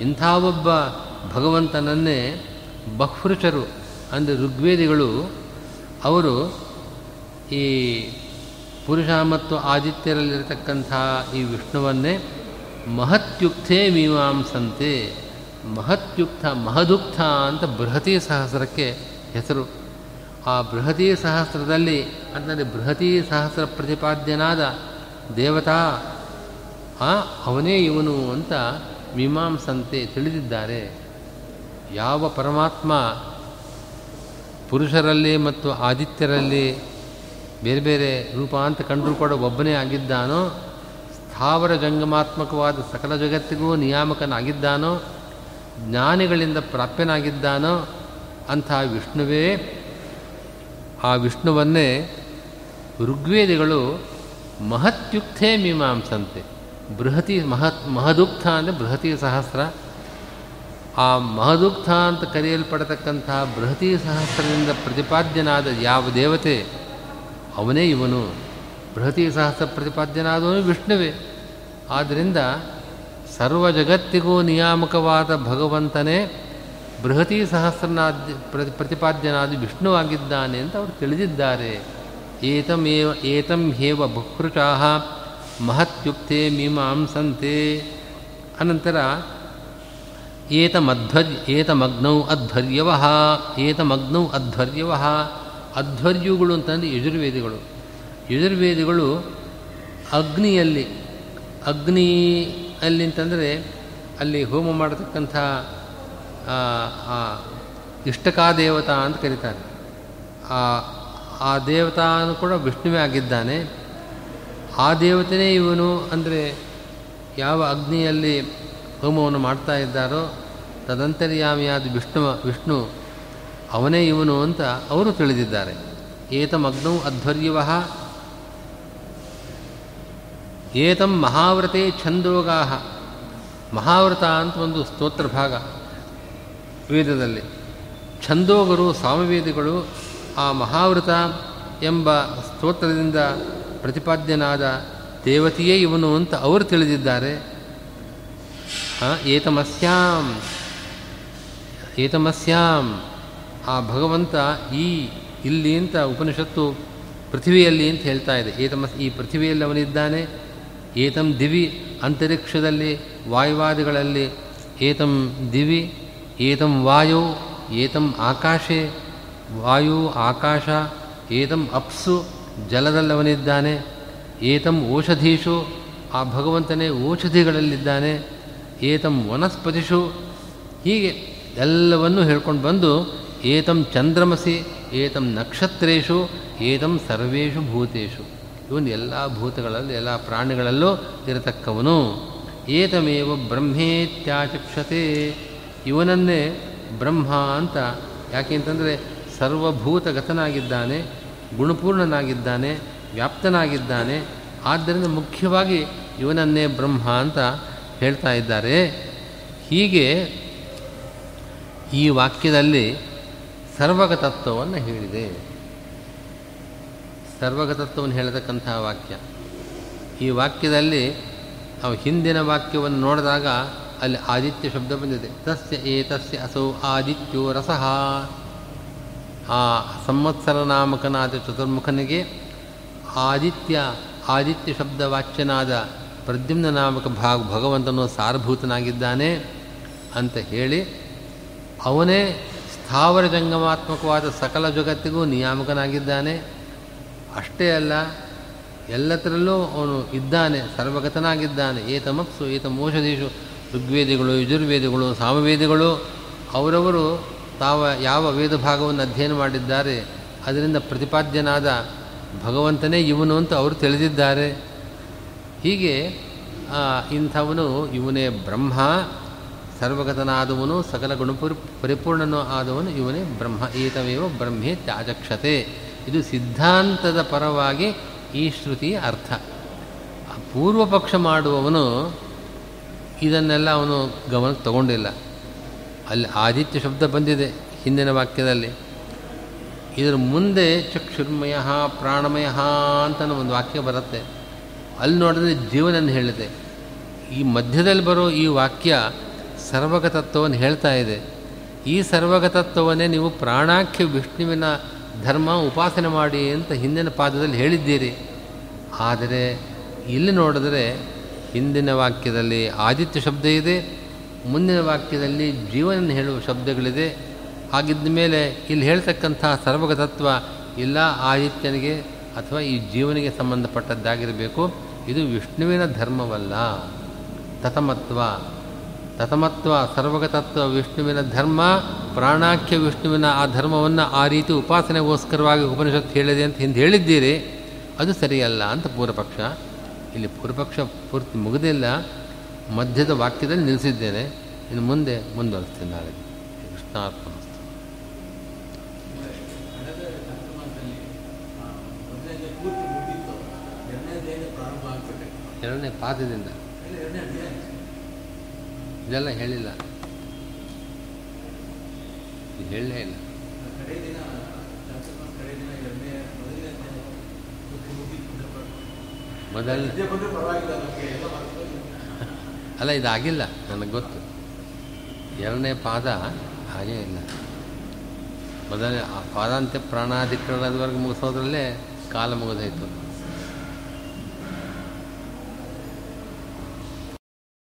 ಇಂಥ ಒಬ್ಬ ಭಗವಂತನನ್ನೇ ಬಹುಷರು ಅಂದರೆ ಋಗ್ವೇದಿಗಳು, ಅವರು ಈ ಪುರುಷ ಮತ್ತು ಆದಿತ್ಯರಲ್ಲಿರತಕ್ಕಂಥ ಈ ವಿಷ್ಣುವನ್ನೇ ಮಹತ್ಯುಕ್ತೇ ಮೀಮಾಂಸಂತೆ, ಮಹತ್ಯುಕ್ತ ಮಹದುಕ್ತ ಅಂತ ಬೃಹತಿ ಸಹಸ್ರಕ್ಕೆ ಹೆಸರು. ಆ ಬೃಹತಿ ಸಹಸ್ರದಲ್ಲಿ ಅಂದರೆ ಬೃಹತಿ ಸಹಸ್ರ ಪ್ರತಿಪಾದ್ಯನಾದ ದೇವತಾ ಅವನೇ ಇವನು ಅಂತ ಮೀಮಾಂಸಂತೆ ತಿಳಿದಿದ್ದಾರೆ. ಯಾವ ಪರಮಾತ್ಮ ಪುರುಷರಲ್ಲಿ ಮತ್ತು ಆದಿತ್ಯರಲ್ಲಿ ಬೇರೆ ಬೇರೆ ರೂಪ ಅಂತ ಕಂಡರೂ ಕೂಡ ಒಬ್ಬನೇ ಆಗಿದ್ದಾನೋ, ಸ್ಥಾವರ ಜಂಗಮಾತ್ಮಕವಾದ ಸಕಲ ಜಗತ್ತಿಗೂ ನಿಯಾಮಕನಾಗಿದ್ದಾನೋ, ಜ್ಞಾನಿಗಳಿಂದ ಪ್ರಾಪ್ಯನಾಗಿದ್ದಾನೋ, ಅಂಥ ವಿಷ್ಣುವೇ. ಆ ವಿಷ್ಣುವನ್ನೇ ಋಗ್ವೇದಿಗಳು ಮಹತ್ಯುಕ್ತೇ ಮೀಮಾಂಸಂತೆ. ಬೃಹತಿ ಮಹತ್ ಮಹದುಕ್ತ ಅಂದರೆ ಬೃಹತಿ ಸಹಸ್ರ. ಆ ಮಹದುಕ್ತ ಅಂತ ಕರೆಯಲ್ಪಡತಕ್ಕಂಥ ಬೃಹತಿ ಸಹಸ್ರದಿಂದ ಪ್ರತಿಪಾದ್ಯನಾದ ಯಾವ ದೇವತೆ? ಅವನೇ ಇವನು. ಬೃಹತಿ ಸಹಸ್ರ ಪ್ರತಿಪಾದ್ಯನಾದವನು ವಿಷ್ಣುವೇ. ಆದ್ದರಿಂದ ಸರ್ವ ಜಗತ್ತಿಗೂ ನಿಯಾಮಕವಾದ ಭಗವಂತನೇ ಬೃಹತಿ ಸಹಸ್ರನಾದ ಪ್ರತಿ ಪ್ರತಿಪಾದ್ಯನಾದ ವಿಷ್ಣುವಾಗಿದ್ದಾನೆ ಅಂತ ಅವರು ತಿಳಿದಿದ್ದಾರೆ. ಏತಮೇವ ಏತಂ ಹೇವ ಬಹುಕೃಚಾ ಮಹತ್ಯುಕ್ತೆ ಮೀಮಾಂಸಂತೆ. ಅನಂತರ ಏತಮಧ್ವರ್ಯ ಏತಮಗ್ನೌ ಅಧ್ವರ್ಯವಹ ಏತಮಗ್ನೌ ಅಧ್ವರ್ಯವಹ. ಅಧ್ವರ್ಯುಗಳು ಅಂತಂದರೆ ಯಜುರ್ವೇದಿಗಳು. ಯಜುರ್ವೇದಿಗಳು ಅಗ್ನಿಯಲ್ಲಿ, ಅಗ್ನಿ ಅಲ್ಲಿ ಅಂತಂದರೆ ಅಲ್ಲಿ ಹೋಮ ಮಾಡತಕ್ಕಂಥ ಇಷ್ಟಕಾ ದೇವತಾ ಅಂತ ಕರೀತಾರೆ. ಆ ದೇವತಾನು ಕೂಡ ವಿಷ್ಣುವೇ ಆಗಿದ್ದಾನೆ. ಆ ದೇವತೆಯೇ ಇವನು ಅಂದರೆ ಯಾವ ಅಗ್ನಿಯಲ್ಲಿ ಹೋಮವನ್ನು ಮಾಡ್ತಾ ಇದ್ದಾರೋ ತದಂತರ್ಯಾಮಿಯಾದ ವಿಷ್ಣು ವಿಷ್ಣು ಅವನೇ ಇವನು ಅಂತ ಅವರು ತಿಳಿದಿದ್ದಾರೆ. ಏತಮಗ್ನೌ ಅಧ್ವರ್ಯವ. ಏತಂ ಮಹಾವ್ರತೆ ಛಂದೋಗಾಹ. ಮಹಾವ್ರತ ಅಂತ ಒಂದು ಸ್ತೋತ್ರ ಭಾಗ ವೇದದಲ್ಲಿ. ಛಂದೋಗರು, ಸಾಮವೇದಿಗಳು ಆ ಮಹಾವ್ರತ ಎಂಬ ಸ್ತೋತ್ರದಿಂದ ಪ್ರತಿಪಾದ್ಯನಾದ ದೇವತೆಯೇ ಇವನು ಅಂತ ಅವರು ತಿಳಿದಿದ್ದಾರೆ. ಏತಮಸ್ಯಾಂ. ಏತಮಸ್ಯಾಂ. ಆ ಭಗವಂತ ಈ ಇಲ್ಲಿ ಅಂತ ಉಪನಿಷತ್ತು ಪೃಥ್ವಿಯಲ್ಲಿ ಅಂತ ಹೇಳ್ತಾ ಇದೆ. ಏತಮಸ್, ಈ ಪೃಥ್ವಿಯಲ್ಲಿ ಅವನಿದ್ದಾನೆ. ಏತಂ ದಿವಿ ಅಂತರಿಕ್ಷದಲ್ಲಿ, ವಾಯುವಾದಿಗಳಲ್ಲಿ, ಏತಂ ದಿವಿ, ಏತಂ ವಾಯು, ಏತಂ ಆಕಾಶೆ, ವಾಯು, ಆಕಾಶ, ಏತಂ ಅಪ್ಸು ಜಲದಲ್ಲವನಿದ್ದಾನೆ. ಏತಂ ಓಷಧೀಷು ಆ ಭಗವಂತನೇ ಔಷಧಿಗಳಲ್ಲಿದ್ದಾನೆ. ಏತಂ ವನಸ್ಪತಿಷು, ಹೀಗೆ ಎಲ್ಲವನ್ನೂ ಹೇಳ್ಕೊಂಡು ಬಂದು, ಏತಂ ಚಂದ್ರಮಸಿ, ಏತಂ ನಕ್ಷತ್ರೇಷು ಏತಂ ಸರ್ವೇಷು ಭೂತೇಶು. ಇವನು ಎಲ್ಲ ಭೂತಗಳಲ್ಲಿ, ಎಲ್ಲ ಪ್ರಾಣಿಗಳಲ್ಲೂ ಇರತಕ್ಕವನು. ಏತಮೇವ ಬ್ರಹ್ಮೇತ್ಯಾಚಕ್ಷತೆ ಇವನನ್ನೇ ಬ್ರಹ್ಮ ಅಂತ ಯಾಕೆ ಅಂತಂದರೆ ಸರ್ವಭೂತಗತನಾಗಿದ್ದಾನೆ. ಗುಣಪೂರ್ಣನಾಗಿದ್ದಾನೆ, ವ್ಯಾಪ್ತನಾಗಿದ್ದಾನೆ, ಆದ್ದರಿಂದ ಮುಖ್ಯವಾಗಿ ಇವನನ್ನೇ ಬ್ರಹ್ಮ ಅಂತ ಹೇಳ್ತಾ ಇದ್ದಾರೆ. ಹೀಗೆ ಈ ವಾಕ್ಯದಲ್ಲಿ ಸರ್ವಗತತ್ವವನ್ನು ಹೇಳಿದೆ. ಸರ್ವಗತತ್ವವನ್ನು ಹೇಳತಕ್ಕಂತಹ ವಾಕ್ಯ. ಈ ವಾಕ್ಯದಲ್ಲಿ ನಾವು ಹಿಂದಿನ ವಾಕ್ಯವನ್ನು ನೋಡಿದಾಗ ಅಲ್ಲಿ ಆದಿತ್ಯ ಶಬ್ದ ಬಂದಿದೆ. ತಸ್ಯ ಏತಸ್ಯ ಅಸೌ ಆದಿತ್ಯೋ ರಸಃ. ಆ ಸಂವತ್ಸರ ನಾಮಕನಾದ ಚತುರ್ಮುಖನಿಗೆ ಆದಿತ್ಯ ಆದಿತ್ಯ ಶಬ್ದ ವಾಚ್ಯನಾದ ಪ್ರದ್ಯುಮ್ನ ನಾಮಕ ಭಾಗ ಭಗವಂತನು ಸಾರಭೂತನಾಗಿದ್ದಾನೆ ಅಂತ ಹೇಳಿ ಅವನೇ ಸ್ಥಾವರ ಜಂಗಮಾತ್ಮಕವಾದ ಸಕಲ ಜಗತ್ತಿಗೂ ನಿಯಾಮಕನಾಗಿದ್ದಾನೆ. ಅಷ್ಟೇ ಅಲ್ಲ, ಎಲ್ಲದರಲ್ಲೂ ಅವನು ಇದ್ದಾನೆ, ಸರ್ವಗತನಾಗಿದ್ದಾನೆ. ಏತಮಪ್ಸು ಏತಮೋಷಧೀಶು ಋಗ್ವೇದಿಗಳು, ಯಜುರ್ವೇದಿಗಳು, ಸಾಮವೇದಿಗಳು, ಅವರವರು ತಾವ ಯಾವ ವೇದ ಭಾಗವನ್ನು ಅಧ್ಯಯನ ಮಾಡಿದ್ದಾರೆ, ಅದರಿಂದ ಪ್ರತಿಪಾದ್ಯನಾದ ಭಗವಂತನೇ ಇವನು ಅಂತ ಅವರು ತಿಳಿದಿದ್ದಾರೆ. ಹೀಗೆ ಇಂಥವನು ಇವನೇ ಬ್ರಹ್ಮ, ಸರ್ವಗತನಾದವನು, ಸಕಲ ಗುಣಪುರಿ ಪರಿಪೂರ್ಣನೂ ಆದವನು ಇವನೇ ಬ್ರಹ್ಮ ಏತವೇವ ಬ್ರಹ್ಮೇ ತ್ಯಾಜಕ್ಷತೆ. ಇದು ಸಿದ್ಧಾಂತದ ಪರವಾಗಿ ಈ ಶ್ರುತಿಯ ಅರ್ಥ. ಪೂರ್ವಪಕ್ಷ ಮಾಡುವವನು ಇದನ್ನೆಲ್ಲ ಅವನು ಗಮನಕ್ಕೆ ತಗೊಂಡಿಲ್ಲ. ಅಲ್ಲಿ ಆದಿತ್ಯ ಶಬ್ದ ಬಂದಿದೆ ಹಿಂದಿನ ವಾಕ್ಯದಲ್ಲಿ. ಇದರ ಮುಂದೆ ಚಕ್ಷುರ್ಮಯ ಪ್ರಾಣಮಯ ಅಂತ ಒಂದು ವಾಕ್ಯ ಬರುತ್ತೆ. ಅಲ್ಲಿ ನೋಡಿದ್ರೆ ಜೀವನನ್ನು ಹೇಳಿದೆ ಈ ಮಧ್ಯದಲ್ಲಿ ಬರೋ ಈ ವಾಕ್ಯ ಸರ್ವಗತತ್ವವನ್ನು ಹೇಳ್ತಾ ಇದೆ. ಈ ಸರ್ವಗತತ್ವವನ್ನೇ ನೀವು ಪ್ರಾಣಾಖ್ಯ ವಿಷ್ಣುವಿನ ಧರ್ಮ ಉಪಾಸನೆ ಮಾಡಿ ಅಂತ ಹಿಂದಿನ ಪಾದದಲ್ಲಿ ಹೇಳಿದ್ದೀರಿ. ಆದರೆ ಇಲ್ಲಿ ನೋಡಿದ್ರೆ ಹಿಂದಿನ ವಾಕ್ಯದಲ್ಲಿ ಆದಿತ್ಯ ಶಬ್ದ ಇದೆ ಮುಂದಿನ ವಾಕ್ಯದಲ್ಲಿ ಜೀವನ ಹೇಳುವ ಶಬ್ದಗಳಿದೆ. ಹಾಗಿದ್ದ ಮೇಲೆ ಇಲ್ಲಿ ಹೇಳ್ತಕ್ಕಂಥ ಸರ್ವಗತತ್ವ ಇಲ್ಲ ಆದಿತ್ಯನಿಗೆ ಅಥವಾ ಈ ಜೀವನಿಗೆ ಸಂಬಂಧಪಟ್ಟದ್ದಾಗಿರಬೇಕು. ಇದು ವಿಷ್ಣುವಿನ ಧರ್ಮವಲ್ಲ. ತತಮತ್ವ ತತಮತ್ವ ಸರ್ವಗತತ್ವ ವಿಷ್ಣುವಿನ ಧರ್ಮ, ಪ್ರಾಣಾಖ್ಯ ವಿಷ್ಣುವಿನ ಆ ಧರ್ಮವನ್ನು ಆ ರೀತಿ ಉಪಾಸನೆಗೋಸ್ಕರವಾಗಿ ಉಪನಿಷತ್ತು ಹೇಳಿದೆ ಅಂತ ಹಿಂದೆ ಹೇಳಿದ್ದೀರಿ. ಅದು ಸರಿಯಲ್ಲ ಅಂತ ಪೂರ್ವಪಕ್ಷ. ಇಲ್ಲಿ ಪೂರ್ವಪಕ್ಷ ಪೂರ್ತಿ ಮುಗಿದಿಲ್ಲ. ಮಧ್ಯದ ವಾಕ್ಯದಲ್ಲಿ ನಿಲ್ಲಿಸಿದ್ದೇನೆ. ಇನ್ನು ಮುಂದೆ ಮುಂದುವರಿಸ್ತೀನಿ ನಾಳೆ. ಕೃಷ್ಣಾರ್ಪಣ ಎರಡನೇ ಪಾದದಿಂದ. ಇದೆಲ್ಲ ಹೇಳಿಲ್ಲ. ಹೇಳಲೇ ಇಲ್ಲ. ಮೊದಲ ನಿದ್ದೆ ಬಂದರೂ ಪರವಾಗಿಲ್ಲ ನಮಗೆ ಎಲ್ಲ ಮರ್ತೋಗಿ ಅಲ್ಲ, ಇದಾಗಿಲ್ಲ, ನನಗೆ ಗೊತ್ತು. ಎರಡನೇ ಪಾದ ಹಾಗೇ ಇಲ್ಲ. ಮೊದಲನೇ, ಆ ಪಾದಾಂತ್ಯ ಪ್ರಾಣಾಧಿಕರಣದವರೆಗೆ ಮುಗಿಸೋದ್ರಲ್ಲೇ ಕಾಲ ಮುಗಿದೋಯ್ತು.